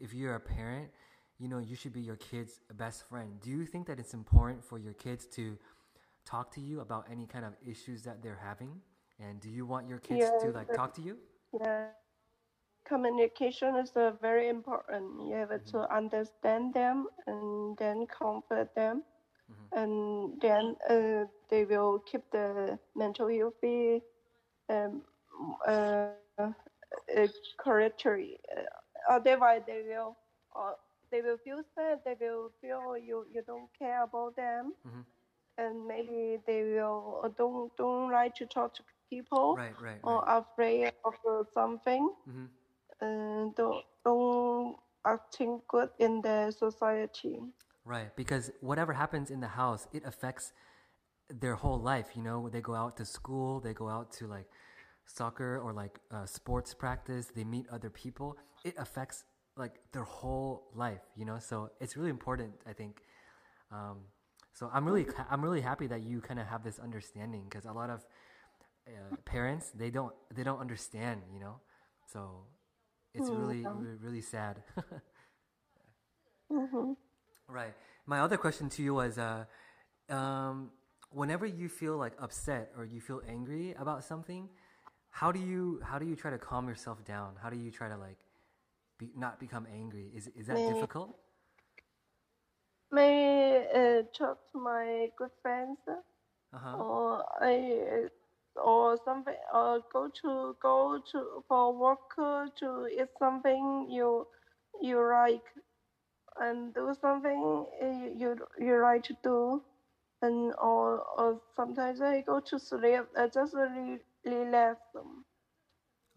if you're a parent, you know you should be your kid's best friend. Do you think that it's important for your kids to talk to you about any kind of issues that they're having? And do you want your kids to like talk to you? Yeah. Communication is uh, very important. You have to understand them and then comfort them, and then uh, they will keep the mental healthy um, uh, uh, correctly. Uh, otherwise, they will uh, they will feel sad. They will feel you you don't care about them, Mhm. and maybe they will uh, don't don't like to talk to people Right, right, or right. afraid of uh, something hmm and don't don't acting good in the society. Right, because whatever happens in the house, it affects their whole life. You know, they go out to school, they go out to like soccer or like uh, sports practice, they meet other people. It affects like their whole life. You know, so it's really important. I think. Um, so I'm really I'm really happy that you kind of have this understanding because a lot of uh, parents they don't they don't understand. You know, so it's really re- really sad. (laughs) hmm Right. My other question to you was, uh, um, whenever you feel like upset or you feel angry about something, how do you how do you try to calm yourself down? How do you try to like be, not become angry? Is is that difficult? May uh, talk to my good friends Uh huh. or I or something or go to go to for work to eat something you you like and do something uh, you you like to do and or, or sometimes I go to sleep uh, just re- relax them.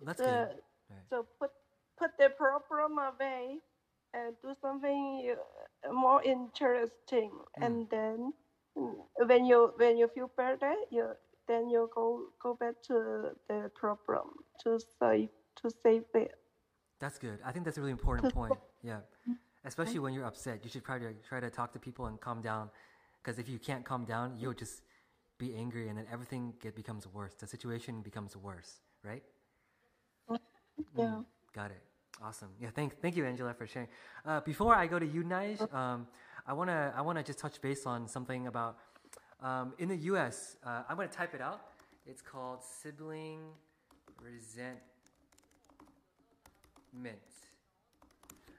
That's Uh, good. Right. So put put the problem away and do something more interesting, Mm. and then when you when you feel better, you then you go go back to the problem to save to save it. That's good. I think that's a really important (laughs) point. Yeah. Especially when you're upset, you should try to try to talk to people and calm down. Because if you can't calm down, you'll just be angry, and then everything get becomes worse. The situation becomes worse, right? Yeah. Mm, got it. Awesome. Yeah. Thank thank you, Angela, for sharing. Uh, before I go to you, Nige, um, I wanna I wanna just touch base on something about um, in the U.S. Uh, I'm gonna type it out. It's called sibling resentment.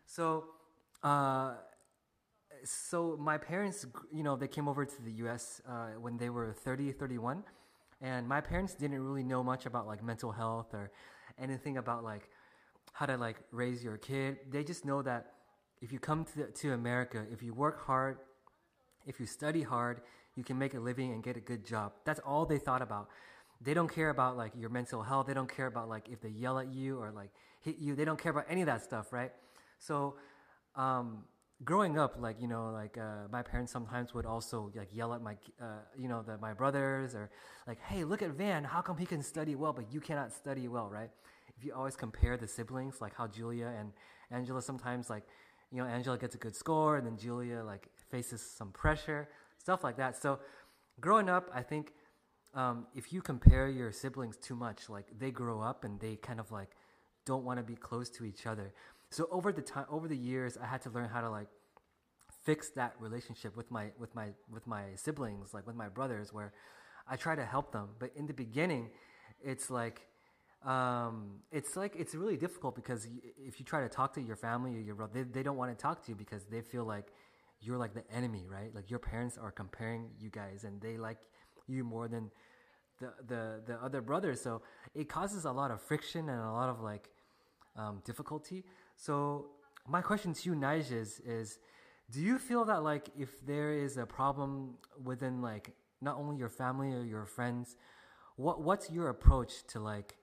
So, uh, so my parents, you know, they came over to the U.S. Uh, when they were 30, 31, and my parents didn't really know much about like mental health or anything about like how to like raise your kid. They just know that if you come to, to America, if you work hard, if you study hard, you can make a living and get a good job. That's all they thought about. They don't care about like your mental health. They don't care about like if they yell at you or like hit you. They don't care about any of that stuff, right? So, um, growing up, like you know, like uh, my parents sometimes would also like yell at my, uh, you know, the, my brothers or like, "Hey, look at Van. How come he can study well, but you cannot study well, right?" If you always compare the siblings, like how Julia and Angela sometimes like, you know, Angela gets a good score and then Julia like faces some pressure, stuff like that. So, growing up, I think um, if you compare your siblings too much, like they grow up and they kind of like don't want to be close to each other. So over the time, over the years, I had to learn how to like fix that relationship with my with my with my siblings, like with my brothers, where I try to help them. But in the beginning, it's like um, it's like it's really difficult because if you try to talk to your family or your brother, they, they don't want to talk to you because they feel like you're like the enemy, right? Like your parents are comparing you guys, and they like you more than the the the other brothers. So it causes a lot of friction and a lot of like um, difficulty. So my question to you, Nige, is, is do you feel that like if there is a problem within like not only your family or your friends, what what's your approach to like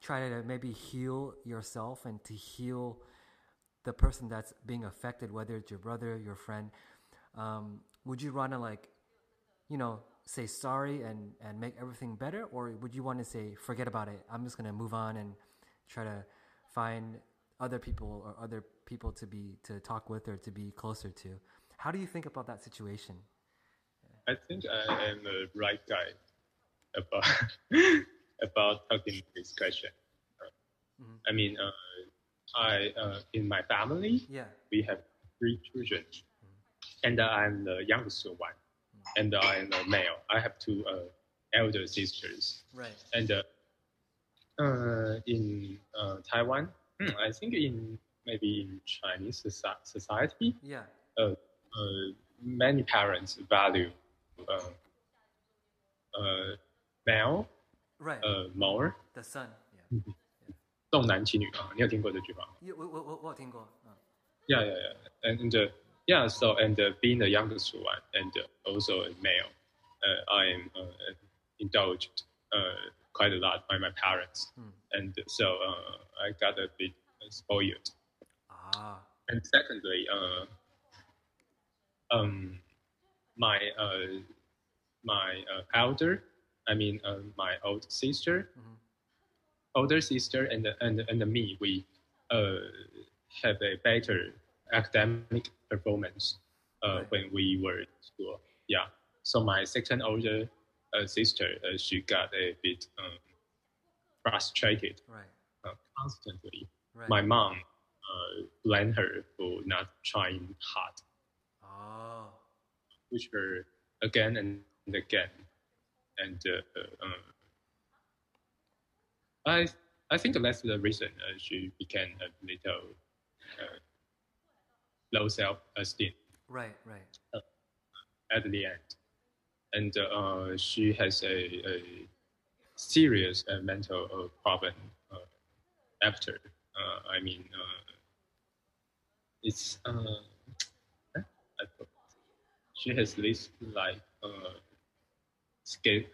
try to maybe heal yourself and to heal the person that's being affected, whether it's your brother, your friend? Um, would you want to like, you know, say sorry and and make everything better, or would you want to say forget about it? I'm just gonna move on and try to find other people or other people to be to talk with or to be closer to. How do you think about that situation? I think I am the right guy about (laughs) about talking this question. Mm-hmm. I mean, uh, I uh, in my family, yeah, we have three children, mm-hmm. and I'm the youngest one, mm-hmm. and I'm a male. I have two uh, elder sisters, right, and uh, uh, in uh, Taiwan, hmm, I think in maybe in Chinese society, yeah, uh, many parents value male, right, more the son, yeah. 重男轻女啊，你有听过这句话吗？我我我我有听过。Yeah, yeah, yeah. And uh, yeah, so and uh, being the youngest one and uh, also a male, uh, I am uh, indulged uh, quite a lot by my parents, hmm. and so uh, I got a bit spoiled. Ah. And secondly, uh, um, my uh, my uh, elder, I mean uh, my old sister, mm-hmm. older sister, and and and me, we uh, have a better academic performance uh, right. when we were in school. Yeah. So my second older uh, sister, uh, she got a bit um, frustrated right. uh, constantly. Right. My mom uh, blamed her for not trying hard. Oh. Push her again and again, and uh, uh, I I think that's the reason she became a little low self esteem. Right, right. at the end and uh, she has a, a serious uh, mental uh, problem after. I mean, it's she has this like scale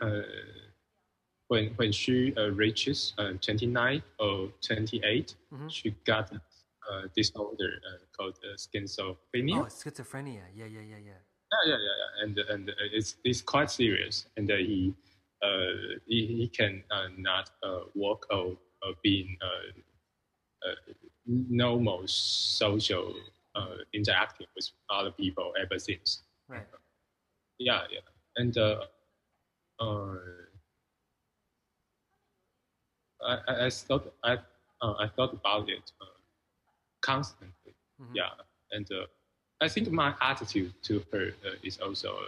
when when she uh, reaches uh, 29 or 28, mm-hmm. she got a disorder uh, called schizophrenia. Oh, schizophrenia. Yeah, yeah, yeah, yeah. Yeah, yeah, yeah, yeah. and and it's it's quite serious, and he uh, he, he can uh, not uh, work or, being uh, uh, normal social uh, interacting with other people ever since. Right. Yeah, yeah, and uh, uh, I, I thought I uh, I thought about it uh, constantly. Mm-hmm. Yeah, and uh, I think my attitude to her uh, is also,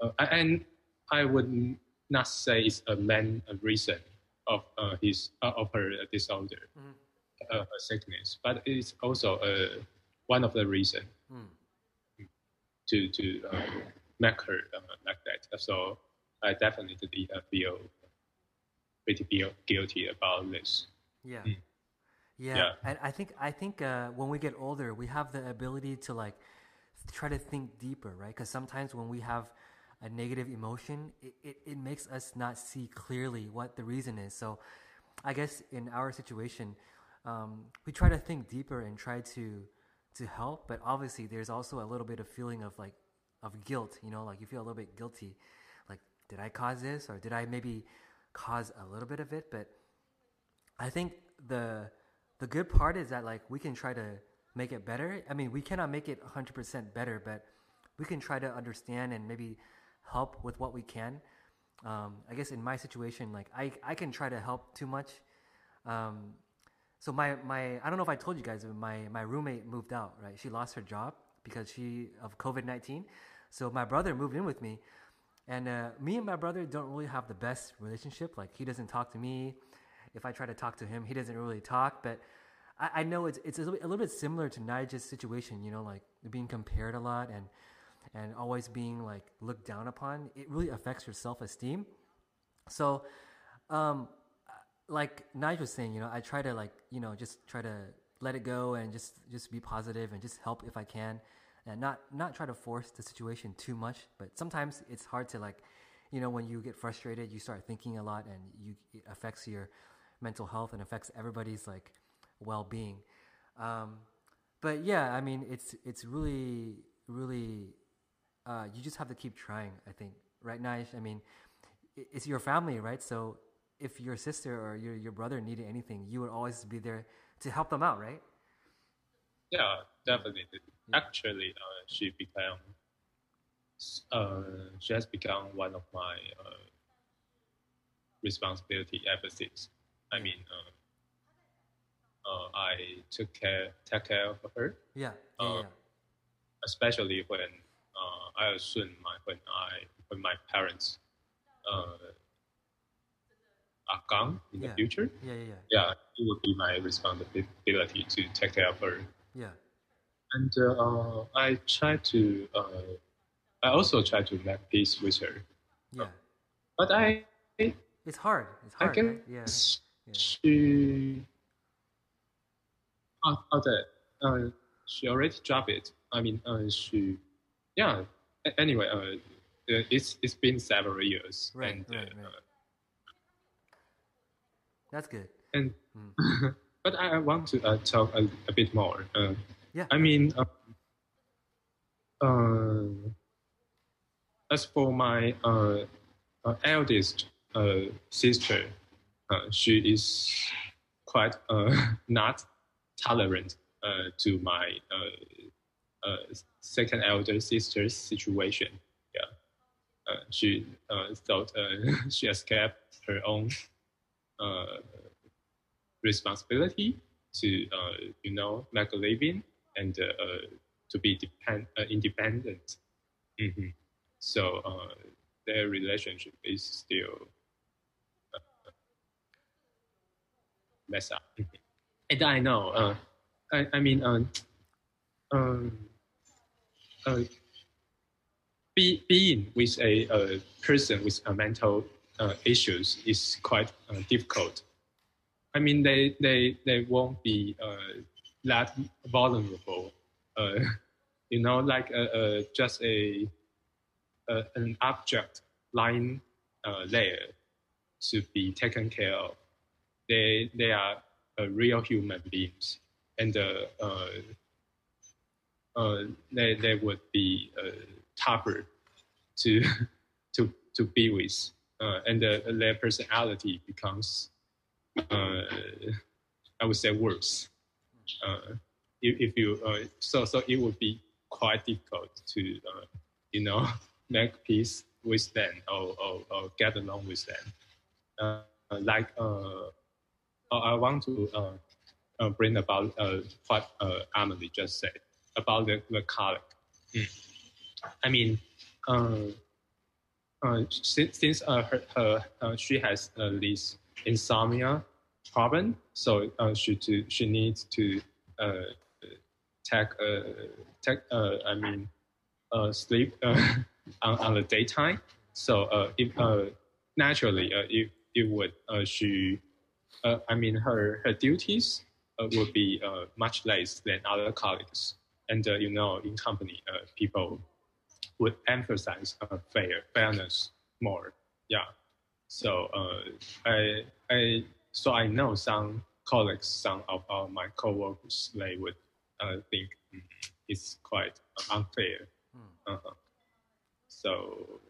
uh, uh, and I would not say it's a main reason of uh, his uh, of her disorder, Mhm. uh, her sickness, but it's also uh, one of the reason Mm. to to uh, make her uh, like that. So I definitely uh, feel pretty feel guilty about this. Yeah. Mm. Yeah. Yeah. And I think I think uh, when we get older, we have the ability to like try to think deeper, right? Because sometimes when we have a negative emotion, it, it, it makes us not see clearly what the reason is. So I guess in our situation, um, we try to think deeper and try to to help, but obviously there's also a little bit of feeling of like of guilt, you know, like you feel a little bit guilty. Like, did I cause this or did I maybe cause a little bit of it? But I think the the good part is that like we can try to make it better. I mean, we cannot make it 100% better, but we can try to understand and maybe help with what we can. Um, I guess in my situation, like I, I can try to help too much. Um, so my, my I don't know if I told you guys, but my, my roommate moved out, right? She lost her job because she of COVID nineteen. So my brother moved in with me, and uh, me and my brother don't really have the best relationship. Like he doesn't talk to me. If I try to talk to him, he doesn't really talk. But I, I know it's it's a little, bit similar to Nigel's situation. You know, like being compared a lot and and always being like looked down upon. It really affects your self esteem. So, um, like Nigel was saying, you know, I try to like, you know, just try to let it go and just just be positive and just help if I can, and not not try to force the situation too much. But sometimes it's hard to like, you know, when you get frustrated, you start thinking a lot, and you it affects your mental health and affects everybody's like well being. Um, but yeah, I mean, it's it's really really uh, you just have to keep trying. I think right now. I mean, it's your family, right? So if your sister or your your brother needed anything, you would always be there to help them out, right? Yeah, definitely. Actually, uh, she became, uh, she has become one of my uh, responsibility ever since. I mean, uh, uh, I took care, take care of her, Yeah, yeah, Uh, yeah. especially when uh, I assume my when I when my parents uh, are gone in Yeah. the future. yeah, yeah, yeah, Yeah, it would be my responsibility to take care of her. yeah. and uh, I try to. Uh, I also try to make peace with her, yeah. but I, It's hard. It's I hard. guess right? Yeah, she. Oh, that. Uh, she already dropped it. I mean, uh, she. Yeah. Anyway, uh, uh, it's it's been several years, Right, and right, uh, right. That's good. and Mm. (laughs) but I I want to uh, talk a, a bit more. Uh, Yeah. I mean, uh, uh, as for my uh, uh, eldest uh, sister, uh, she is quite uh, (laughs) not tolerant uh, to my uh, uh, second elder sister's situation. Yeah, she thought she escaped her own responsibility to you know make a living and to be depend independent. hmm So their relationship is still messed up. And I know. Uh, I, I mean, um, uh, be, being with a, a person with a mental uh, issues is quite uh, difficult. I mean, they they they won't be uh, that vulnerable. Uh, (laughs) you know, like uh, uh, just a, uh, an object lying there to be taken care of. They they are real human beings, and uh, they they would be uh, tougher to (laughs) to to be with, uh, and uh, their personality becomes uh, I would say worse. Uh, if, if you so so it would be quite difficult to you know (laughs) make peace with them or, or, or get along with them. Like I want to bring about what Emily just said. About the, the colleague. Mm. I mean, uh, uh, since, since uh, her, her uh, she has uh, this insomnia problem, so uh, she to, she needs to uh, take uh, take uh, I mean uh, sleep uh, (laughs) on, on the daytime. So uh, if uh, naturally uh, if it would uh, she uh, I mean her her duties uh, would be uh, much less than other colleagues. And uh, you know, in company, uh, people would emphasize uh, fair fairness more. Yeah. So uh, I I so I know some colleagues, some of uh, my coworkers, they would uh, think mm, it's quite unfair. Hmm. Uh-huh. So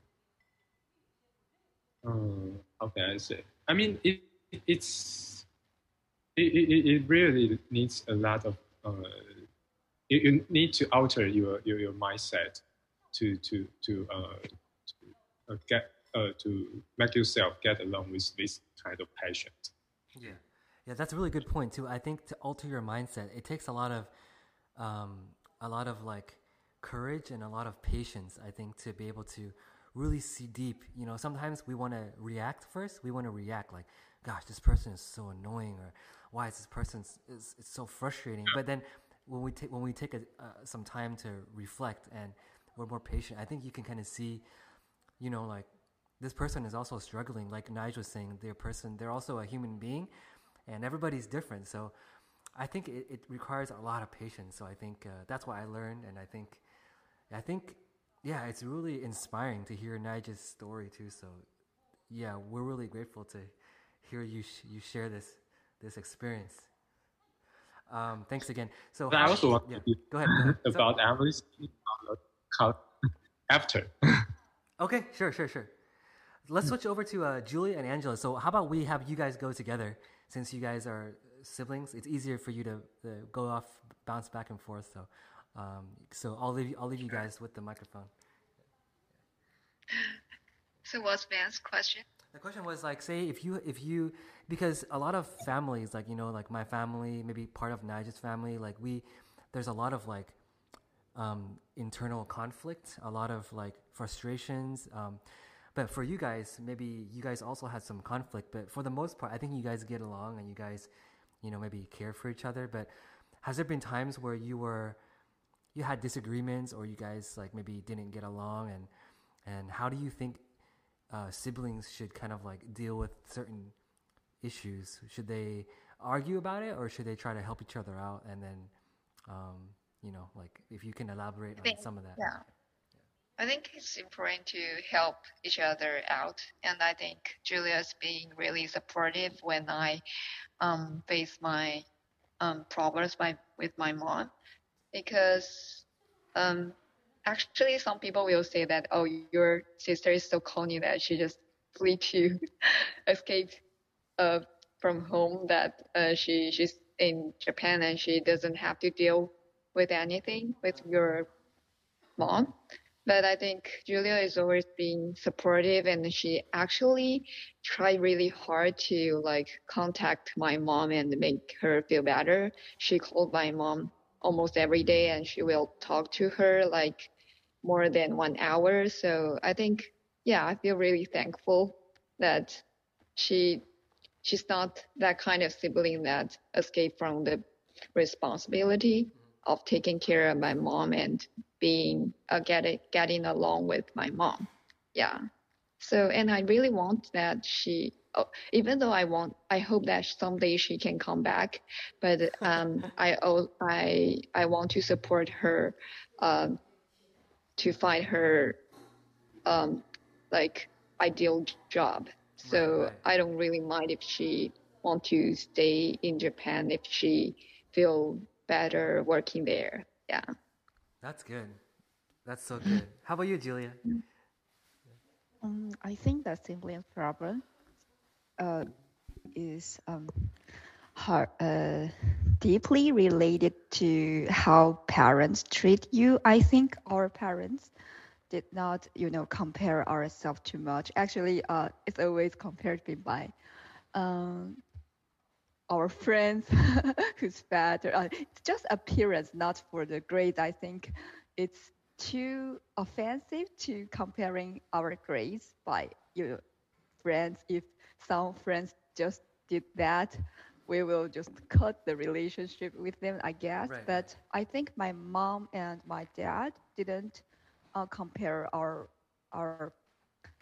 um, how can I say? I mean, it it's it, it, it really needs a lot of uh, you, you need to alter your, your, your mindset to to to uh, to uh, get uh, to make yourself get along with this kind of patient. Yeah, yeah, that's a really good point too. I think to alter your mindset, it takes a lot of, um, a lot of like courage and a lot of patience. I think to be able to really see deep. You know, sometimes we want to react first. We want to react like, "Gosh, this person is so annoying," or "Why is this person is it's so frustrating?" But then when we take when we take a, uh, some time to reflect and we're more patient, I think you can kind of see, you know, like this person is also struggling. Like Nigel was saying, they're person, they're also a human being, and everybody's different. So I think it, it requires a lot of patience. So I think uh, that's what I learned, and I think, I think, yeah, it's really inspiring to hear Nigel's story too. So yeah, we're really grateful to hear you sh- you share this this experience. Um, thanks again. So I how- also want yeah, to go ahead. Go ahead. So- about Emily's col- after. Okay, sure, sure, sure. Let's switch over to uh, Julia and Angela. So, how about we have you guys go together since you guys are siblings? It's easier for you to, to go off, bounce back and forth. So, um, so I'll leave you, I'll leave you guys with the microphone. So what's Van's question? The question was like, say if you if you because a lot of families like you know like my family, maybe part of Nigel's family, like we there's a lot of like um, internal conflict, a lot of like frustrations. Um, but for you guys, maybe you guys also had some conflict. But for the most part, I think you guys get along and you guys, you know, maybe care for each other. But has there been times where you were you had disagreements or you guys like maybe didn't get along and and how do you think uh, siblings should kind of like deal with certain issues should they argue about it or should they try to help each other out and then um, you know like if you can elaborate on some of that Yeah. I think it's important to help each other out, and I think Julia's being really supportive when I um, face my um, problems by, with my mom, because um, actually some people will say that oh your sister is so corny that she just flee to (laughs) escape uh, from home that uh, she she's in Japan and she doesn't have to deal with anything with your mom. But I think Julia is always being supportive and she actually tried really hard to like contact my mom and make her feel better. She called my mom almost every day and she will talk to her like more than one hour. So I think, yeah, I feel really thankful that she she's not that kind of sibling that escaped from the responsibility of taking care of my mom and being uh, getting getting along with my mom. Yeah. So and I really want that she oh, even though I want I hope that someday she can come back, but um I I I want to support her um to find her um like ideal job. So Right, right. I don't really mind if she want to stay in Japan if she feel better working there. Yeah. that's good that's so good (laughs) how about you julia Um, I think that siblings problem uh, is um, hard, uh, deeply related to how parents treat you. I think our parents did not, you know, compare ourselves too much. Actually, uh, it's always compared my. Um, our friends (laughs) who's better. Uh, it's just appearance, not for the grades. I think it's too offensive to comparing our grades by your friends. If some friends just did that, we will just cut the relationship with them, I guess. Right. But I think my mom and my dad didn't uh, compare our our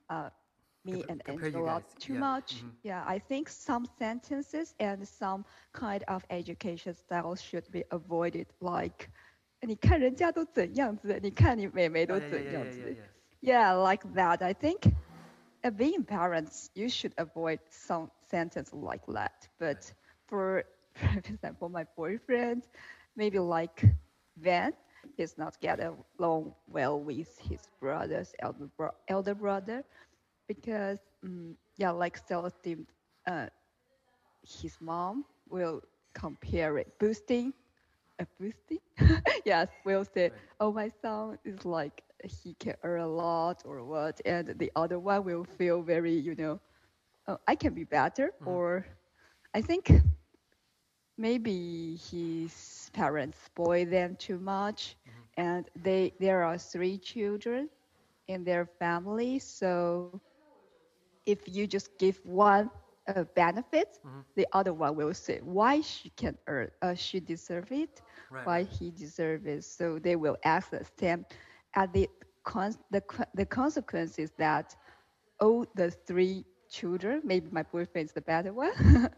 uh, me Compa- and compare you Angela guys. too Yeah. much. Mhm. Yeah, I think some sentences and some kind of education styles should be avoided. Like, 你看人家都怎样子，你看你妹妹 Oh, 都 yeah, 怎 yeah, 样 yeah, 子。 yeah, yeah. Yeah, like that. I think uh, being parents, you should avoid some sentence like that. But for, (laughs) for example, my boyfriend, maybe like Van, he's not get along well with his brother's elder, bro- elder brother because, um, yeah, like self-esteem, uh, his mom will compare it, boosting, uh, boosting, (laughs) yes, will say, Right. oh, my son is like he can earn a lot or what, and the other one will feel very, you know, oh, I can be better, Mhm. or I think maybe his parents spoil them too much, and they there are three children in their family, so if you just give one uh, benefit, Mhm. the other one will say why she can earn, uh, she deserve it, Right, why he deserve it. So they will ask the same. At the con- the the consequence is that all the three children, maybe my boyfriend is the better one,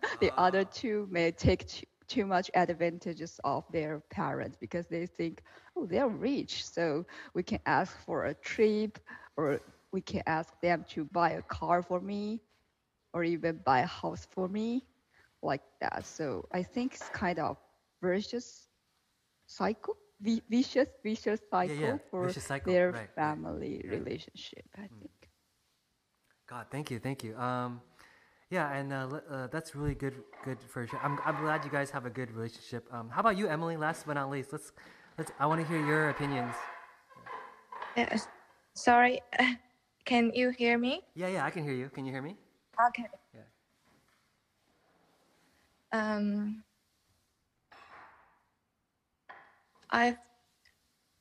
(laughs) the other Ah. two may take too, too much advantages of their parents because they think, oh, they're rich, so we can ask for a trip or we can ask them to buy a car for me or even buy a house for me like that. So I think it's kind of vicious cycle, vi- vicious, vicious cycle yeah, for vicious cycle, their right, family yeah. relationship, I Mm. think. God, thank you, thank you. Um, yeah, and uh, uh, that's really good, good for sure. I'm, I'm glad you guys have a good relationship. Um, how about you, Emily? Last but not least, let's, let's. I want to hear your opinions. Yes. Sorry. (laughs) Can you hear me? Yeah, yeah, I can hear you. Can you hear me? Okay. Yeah. Um, I,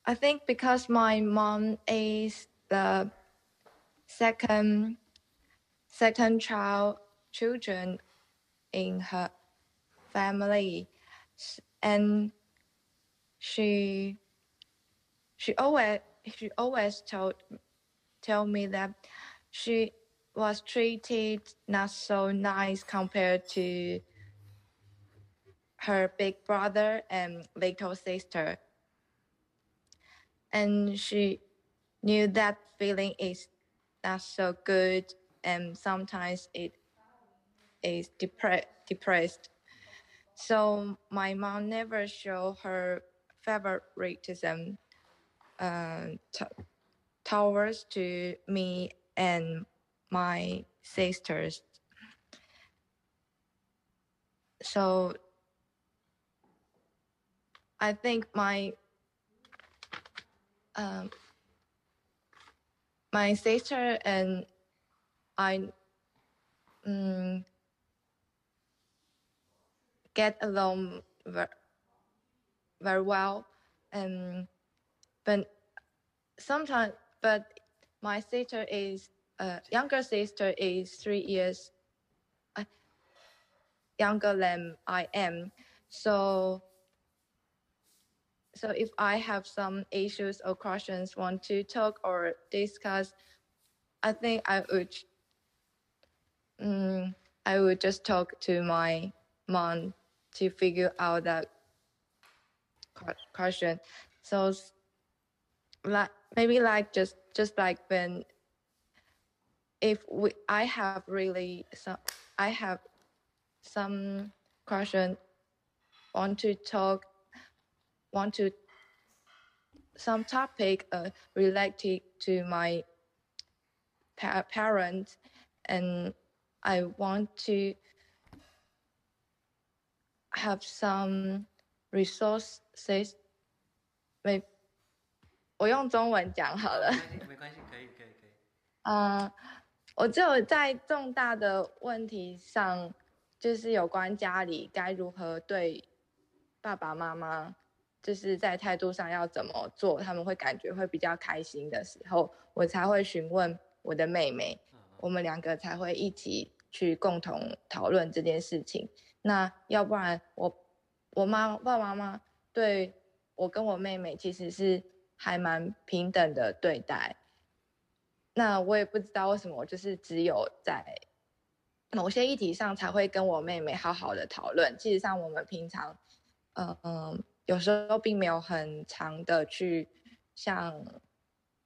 I think because my mom is the second, second child children in her family, and she, she always she always told tell me that she was treated not so nice compared to her big brother and little sister. And she knew that feeling is not so good and sometimes it is depre- depressed. So my mom never showed her favoritism uh, t- towards to me and my sisters. So I think my um, my sister and I um, get along very, well, and but sometimes but my sister is uh, younger sister is three years uh, younger than I am. So so if I have some issues or questions want to talk or discuss, I think I would mm, I would just talk to my mom to figure out that question. So like maybe like just just like when if we I have really some I have some question want to talk want to some topic uh, related to my pa- parents and I want to have some resources 没我用中文讲好了。没关系，可以，可以，可以。嗯，(laughs) 我只有在重大的问题上，就是有关家里该如何对爸爸妈妈，就是在态度上要怎么做，他们会感觉会比较开心的时候，我才会询问我的妹妹，我们两个才会一起去共同讨论这件事情。那要不然我我妈爸爸妈妈对我跟我妹妹其实是还蛮平等的对待。那我也不知道为什么，就是只有在某些议题上才会跟我妹妹好好的讨论。其实上我们平常，嗯嗯，有时候并没有很长的去像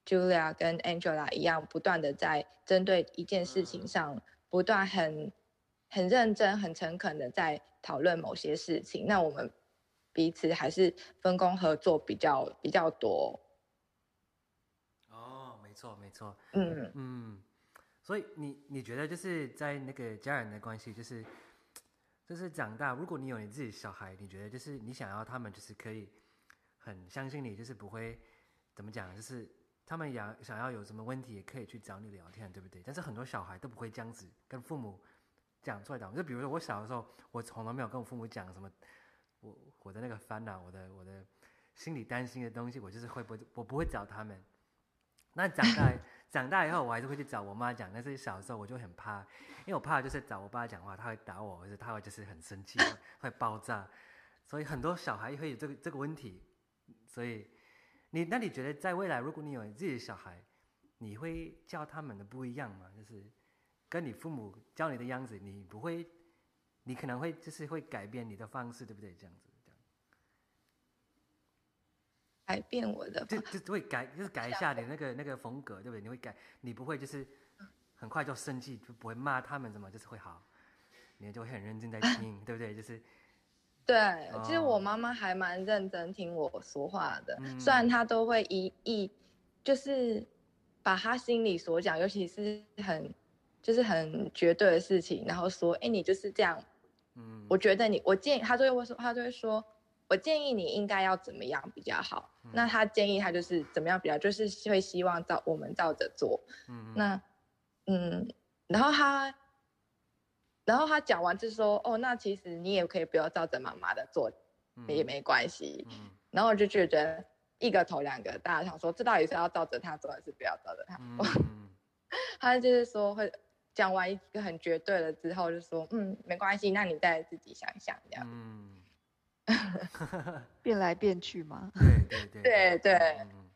Julia 跟 Angela 一样，不断的在针对一件事情上不断很很认真、很诚恳的在讨论某些事情。那我们彼此还是分工合作比较比较多。哦没错，没错。嗯嗯，所以你你觉得就是在那个家人的关系，就是就是长大，如果你有你自己小孩，你觉得就是你想要他们就是可以很相信你，就是不会怎么讲，就是他们想想要有什么问题也可以去找你聊天，对不对？但是很多小孩都不会这样子跟父母讲出来的。就比如说我小的时候，我从来没有跟我父母讲什么，我我的那个烦恼，我的我的心里担心的东西，我就是会不我不会找他们。那长大 (laughs) 长大以后，我还是会去找我妈讲。但是小时候我就很怕，因为我怕就是找我爸讲话，他会打我，或者他会就是很生气，会爆炸。所以很多小孩会有这个这个问题。所以你那你觉得在未来，如果你有自己的小孩，你会教他们的不一样吗？就是跟你父母教你的样子，你不会，你可能会就是会改变你的方式，对不对？这样子。这样改变我的，就就会改，就是改一下你那个那个风格，对不对？你会改，你不会就是很快就生气，就不会骂他们什么，就是会好，你就会很认真在听，对不对？就是，对，其实我妈妈还蛮认真听我说话的，虽然她都会一一就是把她心里所讲，尤其是很就是很绝对的事情，然后说，哎，你就是这样，嗯，我觉得你，我建议她就会说，她都会说。我建议你应该要怎么样比较好？那她建议她就是怎么样比较，就是会希望照我们照着做。嗯，那嗯，然后他，然后他讲完就说：“哦，那其实你也可以不要照着妈妈的做，也没关系。”嗯，然后我就觉得一个头两个大，想说这到底是要照着他做，还是不要照着他做？(laughs) 他就是说会讲完一个很绝对了之后，就说：“嗯，没关系，那你再自己想想这样。”嗯。(laughs) 变来变去吗？对对对对对。嗯，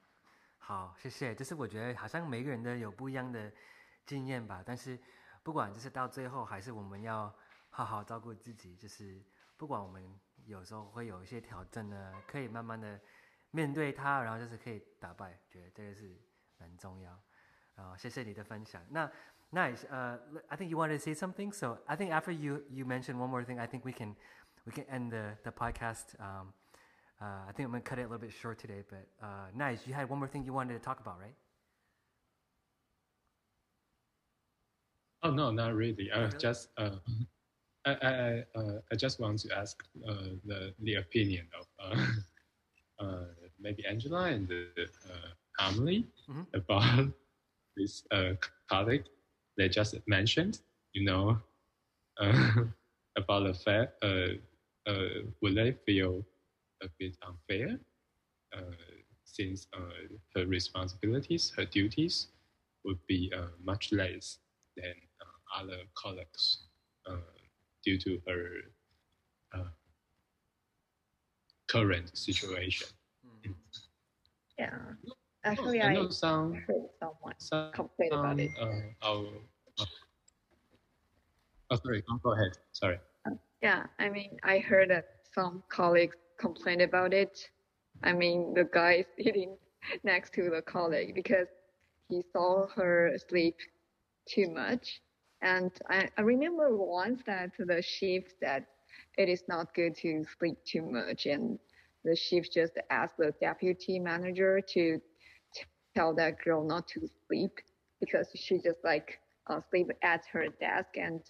好，谢谢。就是我觉得好像每个人都有不一样的经验吧。但是不管就是到最后，还是我们要好好照顾自己。就是不管我们有时候会有一些挑战呢，可以慢慢的面对它，然后就是可以打败。觉得这个是蛮重要。啊，谢谢你的分享。那 nice. Uh, I think you wanted to say something. So I think after you you mentioned one more thing, I think we can. we can end the, the podcast. Um, uh, I think I'm going to cut it a little bit short today, but uh, nice. You had one more thing you wanted to talk about, right? Oh no, not really. Uh, just uh, I I uh, I just want to ask uh, the the opinion of uh, (laughs) uh, maybe Angela and uh, Emily mm-hmm. about (laughs) this uh, colleague they just mentioned. You know, (laughs) uh, about the fact uh, uh, will they feel a bit unfair uh, since uh, her responsibilities, her duties would be uh, much less than other colleagues uh, due to her uh, current situation. Mm. Yeah. Actually, I, I some, heard someone some, complain about it. Uh, our, oh, sorry. Go ahead. Sorry. Um, yeah, I mean, I heard that some colleagues complained about it. I mean, the guy sitting next to the colleague because he saw her sleep too much. And I, I remember once that the chief said it is not good to sleep too much. And the chief just asked the deputy manager to tell that girl not to sleep because she just like uh, sleep at her desk and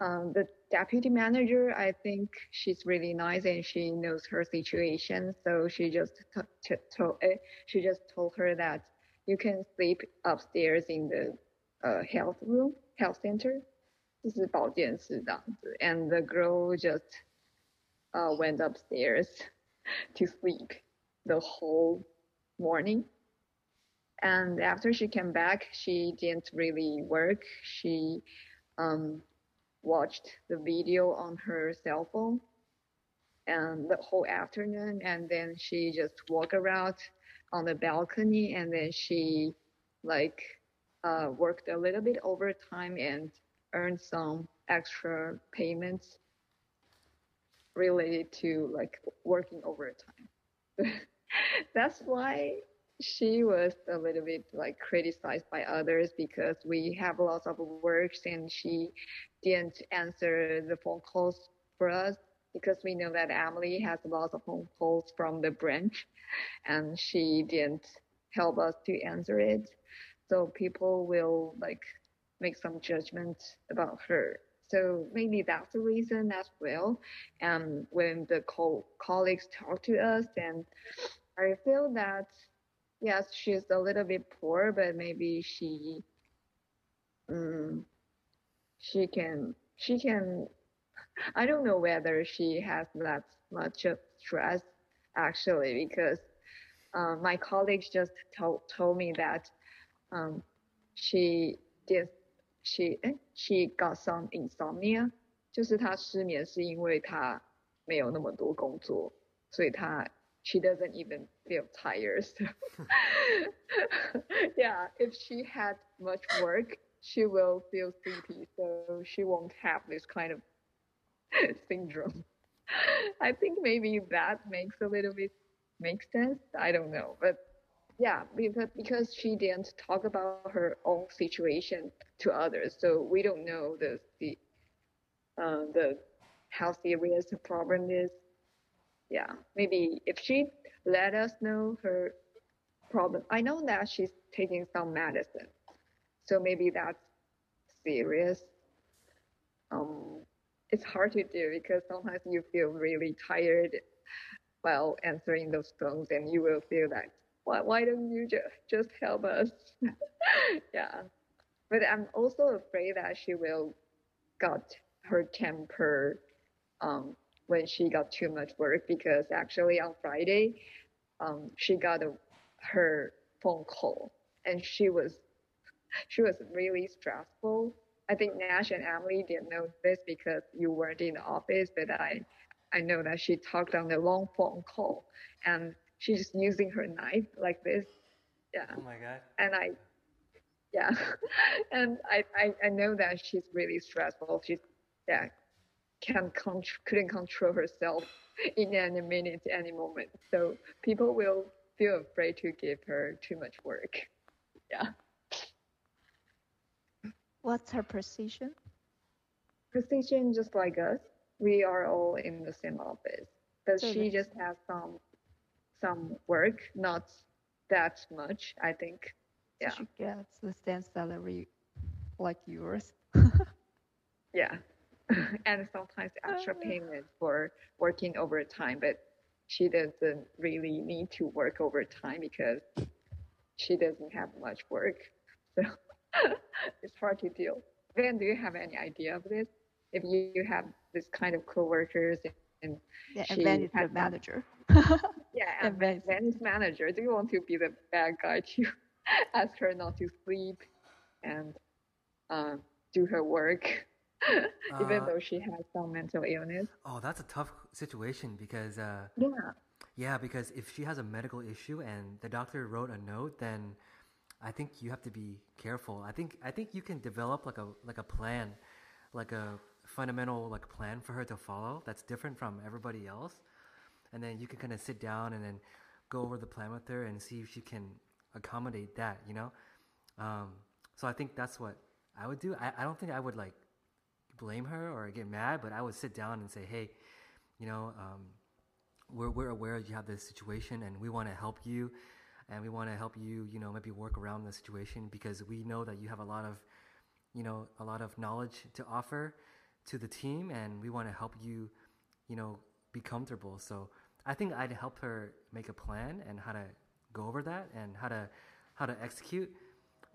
um, the deputy manager, I think she's really nice and she knows her situation. So she just t- t- told eh, she just told her that you can sleep upstairs in the uh, health room, health center. 就是保健室这样子，and the girl just uh went upstairs (laughs) to sleep the whole morning. And after she came back, she didn't really work. She um, watched the video on her cell phone and the whole afternoon. And then she just walked around on the balcony and then she like uh, worked a little bit overtime and earned some extra payments related to like working overtime. (laughs) That's why she was a little bit like criticized by others because we have lots of works and she didn't answer the phone calls for us because we know that Emily has lots of phone calls from the branch and she didn't help us to answer it. So people will like make some judgment about her. So maybe that's the reason as well. And when the co- colleagues talk to us, and I feel that yes, she's a little bit poor, but maybe she, um, she can, she can. (laughs) I don't know whether she has that much of stress actually, because uh, my colleagues just told told me that um, she did she she got some insomnia，就是她失眠是因为她没有那么多工作，所以她 she doesn't even feel tired. So (laughs) yeah, if she had much work, she will feel sleepy, so she won't have this kind of (laughs) syndrome. I think maybe that makes a little bit make sense. I don't know, but yeah, because because she didn't talk about her own situation to others, so we don't know the the uh, the how serious the problem is yeah, maybe if she let us know her problem, I know that she's taking some medicine, so maybe that's serious. Um, it's hard to do because sometimes you feel really tired while answering those phones, and you will feel that why why don't you just just help us? (laughs) yeah, but I'm also afraid that she will got her temper um, when she got too much work because actually on Friday, um, she got a, her phone call and she was she was really stressful. I think Nash and Emily didn't know this because you weren't in the office, but I I know that she talked on the long phone call and she's just using her knife like this. Yeah. Oh my god. And I yeah. (laughs) and I, I I know that she's really stressful. She's yeah, can con- couldn't control herself in any minute, any moment. So people will feel afraid to give her too much work. Yeah. What's her precision? Precision, just like us. We are all in the same office, but So she just has some some work, not that much, I think. Yeah. She gets the same salary like yours. (laughs) Yeah. (laughs) and sometimes extra oh. payment for working overtime, but she doesn't really need to work overtime because she doesn't have much work. (laughs) So it's hard to deal. Then do you have any idea of this? If you, you have this kind of coworkers and Yeah, she (laughs) (laughs) and then the manager. yeah, And and then- then manager. Do you want to be the bad guy (laughs) to ask her not to sleep and um, do her work, even Uh, though she has some mental illness? Oh, that's a tough situation because uh, Yeah. yeah, because if she has a medical issue and the doctor wrote a note, then I think you have to be careful. I think I think you can develop like a like a plan, like a fundamental like plan for her to follow that's different from everybody else, and then you can kind of sit down and then go over the plan with her and see if she can accommodate that. You know, um, so I think that's what I would do. I, I don't think I would like blame her or get mad, but I would sit down and say, hey, you know, um, we're, we're aware you have this situation and we want to help you and we want to help you, you know, maybe work around the situation because we know that you have a lot of, you know, a lot of knowledge to offer to the team and we want to help you, you know, be comfortable. So I think I'd help her make a plan and how to go over that and how to, how to execute.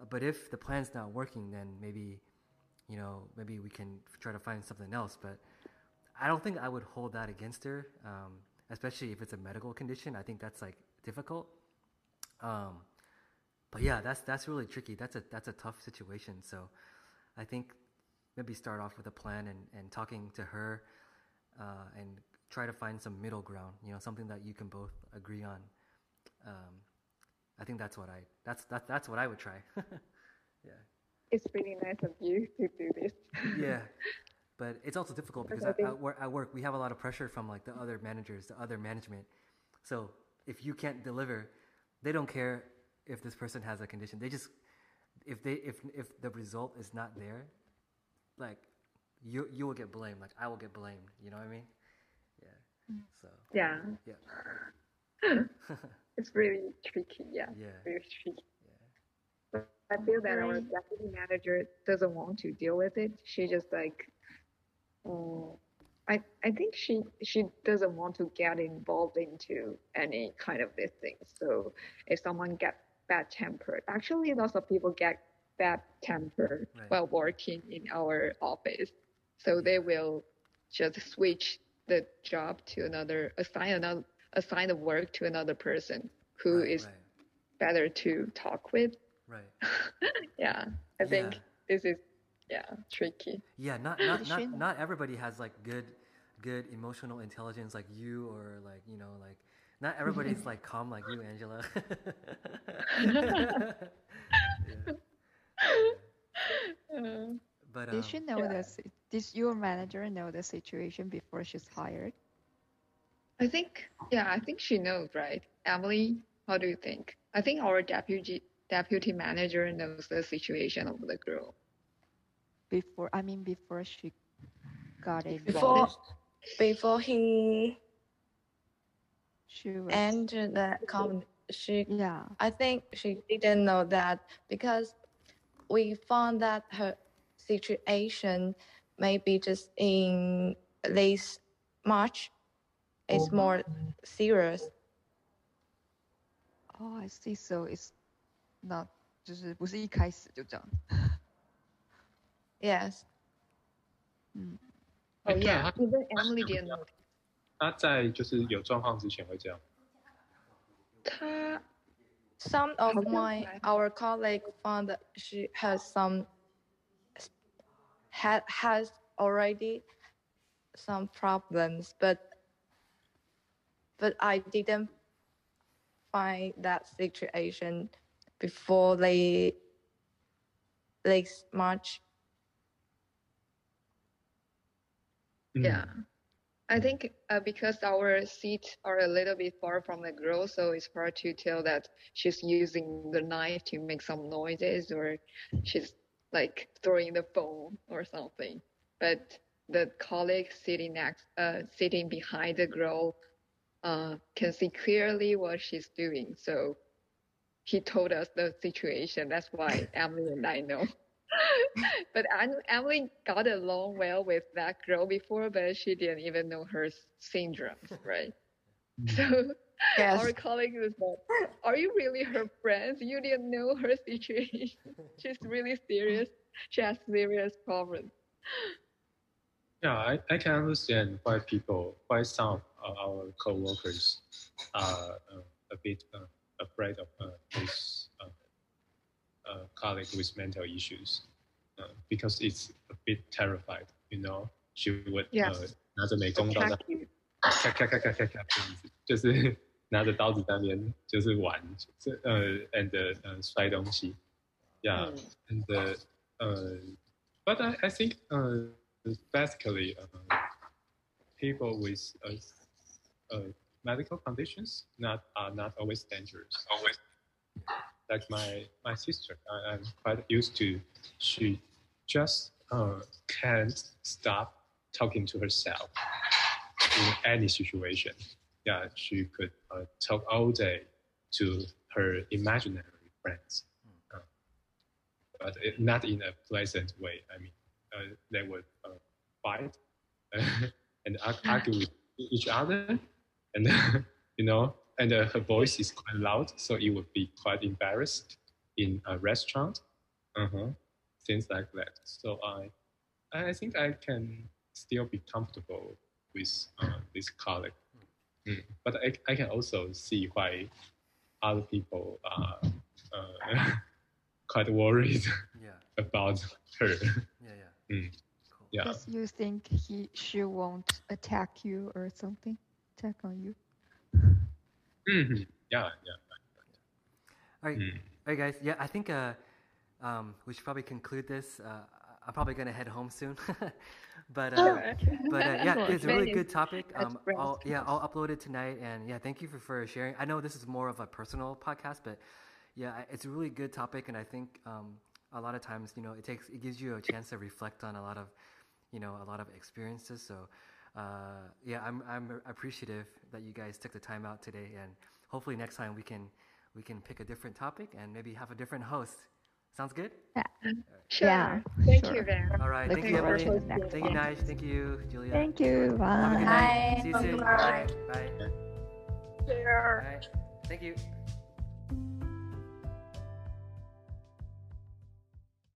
But if the plan's not working, then maybe you know, maybe we can try to find something else. But I don't think I would hold that against her, um, especially if it's a medical condition. I think that's like difficult. Um, but yeah, that's that's really tricky. That's a that's a tough situation. So I think maybe start off with a plan and, and talking to her uh, and try to find some middle ground. You know, something that you can both agree on. Um, I think that's what I that's that, that's what I would try. (laughs) yeah. It's really nice of you to do this. yeah, (laughs) but it's also difficult because at, at, work, at work we have a lot of pressure from like the other managers, the other management. So if you can't deliver, they don't care if this person has a condition. They just if they if if the result is not there, like you you will get blamed. Like I will get blamed. You know what I mean? Yeah. So Yeah. yeah. (laughs) It's really tricky. Yeah. Yeah. Very tricky. Yeah. But I feel that our deputy manager doesn't want to deal with it. She just like, um, I I think she she doesn't want to get involved into any kind of this thing. So if someone get bad tempered, actually lots of people get bad temper Right. while working in our office. So they will just switch the job to another assign another assign the work to another person who right, is right, better to talk with. right. (laughs) Yeah, I think this is yeah tricky. Yeah, not not not, not everybody has like good good emotional intelligence like you or like you know like not everybody's (laughs) like calm like you, Angela. (laughs) Yeah. Uh, But Did um, she know yeah. the si- Did your manager know the situation before she's hired? I think yeah, I think she knows, right? Emily, how do you think? I think our deputy deputy manager knows the situation of the girl. Before I mean before she got Before involved. before he She was entered the company, she yeah. I think she didn't know that because we found that her situation maybe just in this March is more serious. Oh, I see. So it's not 就是不是一开始就这样。 Yes. Mm. Oh 哎对啊 yeah, even Emily didn't know. 他在就是有状况之前会这样。她 some of my our colleague found that she has some had has already some problems, but but I didn't find that situation before late late March. Mm. Yeah. I think uh, because our seats are a little bit far from the girl, so it's hard to tell that she's using the knife to make some noises or she's like throwing the phone or something. But the colleague sitting next, uh, sitting behind the girl, uh, can see clearly what she's doing. So he told us the situation. That's why Emily and I know. (laughs) but Emily got along well with that girl before, but she didn't even know her syndromes, (laughs) right? So (laughs) Yes. our colleague was like, "Are you really her friends? You didn't know her situation. She's really serious. She has serious problems." Yeah, I, I can understand why people, why some of our coworkers are uh, a bit uh, afraid of uh, this uh, uh, colleague with mental issues, uh, because it's a bit terrified. You know, she would Yes. 呃拿着美工刀在 Attack you. 咔咔咔咔咔咔这样子，就是拿着刀子在那边就是玩，这呃 and 呃摔东西，yeah。 Mm. and uh, uh, but I, I think uh, basically uh, people with uh, uh, medical conditions not are not always dangerous. Always, like my my sister, I, I'm quite used to. She just uh, can't stop talking to herself in any situation. Yeah, she could uh, talk all day to her imaginary friends but it, not in a pleasant way. I mean, uh, they would uh, fight (laughs) and ar- argue with each other, and (laughs) you know, and uh, her voice is quite loud, so it would be quite embarrassed in a restaurant. Uh-huh. things like that. So I I think I can still be comfortable with uh, this colleague. Mm. But I, I can also see why other people are uh, (laughs) quite worried Yeah. (laughs) about her. Yeah. Yeah. (laughs) Mm. Cool. Yeah. Because you think he she won't attack you or something, attack on you. Mhm. Yeah, yeah. All right. Mm. All right, guys. Yeah, I think uh, um, we should probably conclude this. Uh, I'm probably gonna head home soon, (laughs) but uh, but uh, yeah, it's a really good topic. Um. I'll, yeah, I'll upload it tonight, and yeah, thank you for, for sharing. I know this is more of a personal podcast, but yeah, it's a really good topic, and I think um, a lot of times, you know, it takes it gives you a chance to reflect on a lot of, you know, a lot of experiences. So uh, yeah, I'm I'm appreciative that you guys took the time out today, and hopefully next time we can we can pick a different topic and maybe have a different host. Sounds good? Yeah. Sure. Yeah, Thank sure. you, Van. All right. Looking Thank you, forward Emily. to Thank you, one. Nice. Thank you, Julia. Thank you. Have a good Bye. See you Bye. soon. Bye. Bye. Share. Bye. Thank you.